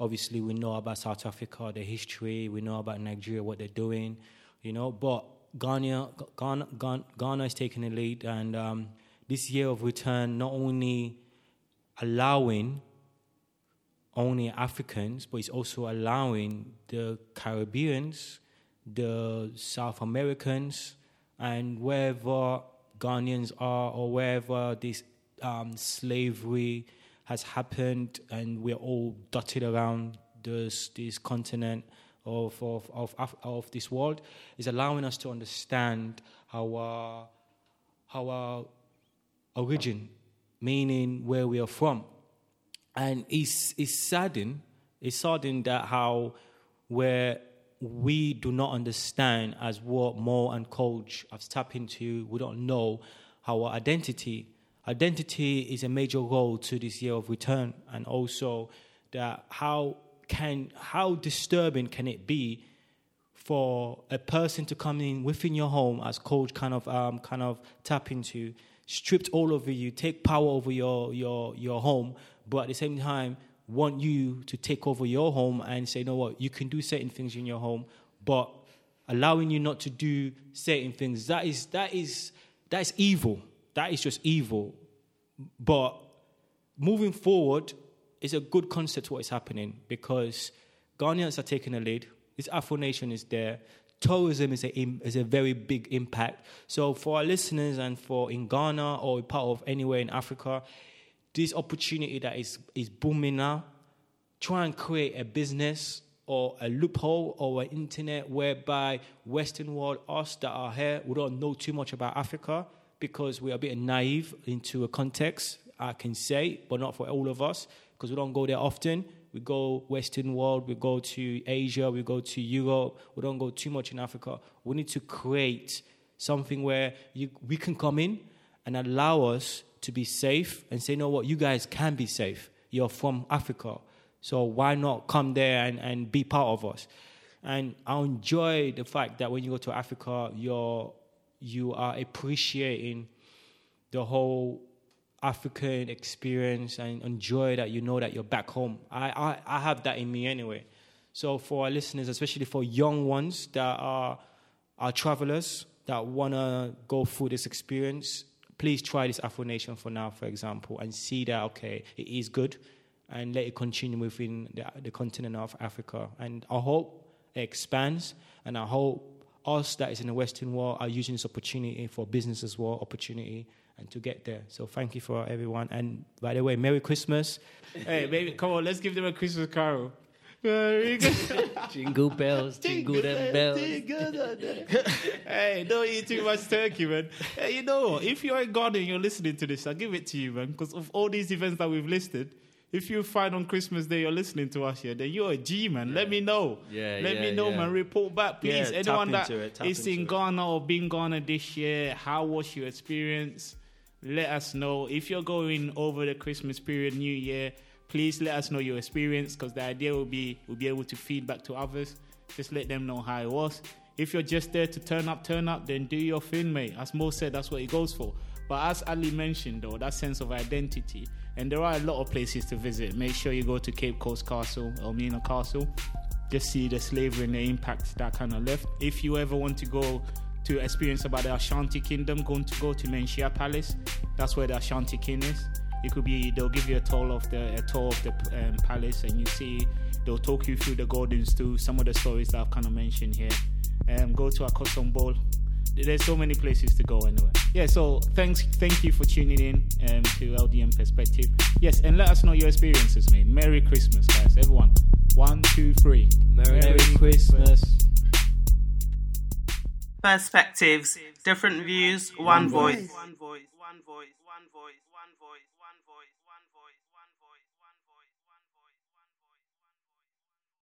Obviously, we know about South Africa, the history. We know about Nigeria, what they're doing, you know. But Ghana, Ghana, Ghana, Ghana is taking the lead, and um, this year of return not only allowing only Africans, but it's also allowing the Caribbeans, the South Americans, and wherever Ghanaians are or wherever this um, slavery has happened, and we're all dotted around this this continent of of of, of this world, is allowing us to understand our our origin, meaning where we are from and it's it's saddened it's saddened that how where we do not understand as what Mo and Kojo have tapped into, we don't know our identity. Identity is a major role to this year of return, and also that how can how disturbing can it be for a person to come in within your home, as Kojo kind of um, kind of tap into, stripped all over you, take power over your your your home, but at the same time want you to take over your home and say, you know what, you can do certain things in your home, but allowing you not to do certain things that is that is that is evil. That is just evil. But moving forward, it's a good concept what is happening because Ghanaians are taking the lead. This Afro Nation is there. Tourism is a is a very big impact. So for our listeners and for in Ghana or part of anywhere in Africa, this opportunity that is is booming now, try and create a business or a loophole or an internet whereby Western world, us that are here, we don't know too much about Africa because we're a bit naive into a context, I can say, but not for all of us because we don't go there often. We go Western world, we go to Asia, we go to Europe. We don't go too much in Africa. We need to create something where you, we can come in and allow us to be safe and say, know what, you guys can be safe. You're from Africa. So why not come there and, and be part of us? And I enjoy the fact that when you go to Africa, you're, you are appreciating the whole African experience and enjoy that you know that you're back home. I, I, I have that in me anyway. So for our listeners, especially for young ones that are, are travelers that want to go through this experience, please try this Afro Nation for now, for example, and see that, okay, it is good and let it continue within the, the continent of Africa. And I hope it expands and I hope us that is in the Western world are using this opportunity for business as well, opportunity and to get there. So thank you for everyone. And by the way, Merry Christmas. hey, baby, come on, let's give them a Christmas carol. Merry Christmas. Jingle bells, jingle them bells. hey, don't eat too much turkey, man. Hey, you know what? If you're in Ghana and you're listening to this, I'll give it to you, man. Because of all these events that we've listed, if you find on Christmas Day you're listening to us here, then you're a G, man. Let me know. Yeah, Let me know, yeah. man. Report back, please. Yeah, Anyone that into it, tap is in into it. Ghana or been Ghana this year, how was your experience? Let us know. If you're going over the Christmas period, New Year, please let us know your experience because the idea will be we'll be able to feed back to others. Just let them know how it was. If you're just there to turn up, turn up, then do your thing, mate. As Mo said, that's what it goes for. But as Ali mentioned, though, that sense of identity, and there are a lot of places to visit. Make sure you go to Cape Coast Castle, Elmina Castle. Just see the slavery and the impact that kind of left. If you ever want to go to experience about the Ashanti Kingdom, going to go to Manhyia Palace. That's where the Ashanti King is. It could be they'll give you a tour of the a tour of the um, palace, and you see they'll talk you through the gardens too. Some of the stories that I've kind of mentioned here. Um, go to a cotton bowl. There's so many places to go anyway. Yeah, so thanks, thank you for tuning in um, to LDM Perspective. Yes, and let us know your experiences, mate. Merry Christmas, guys, everyone. One, two, three. Merry, Merry Christmas. Perspectives, different views, one voice.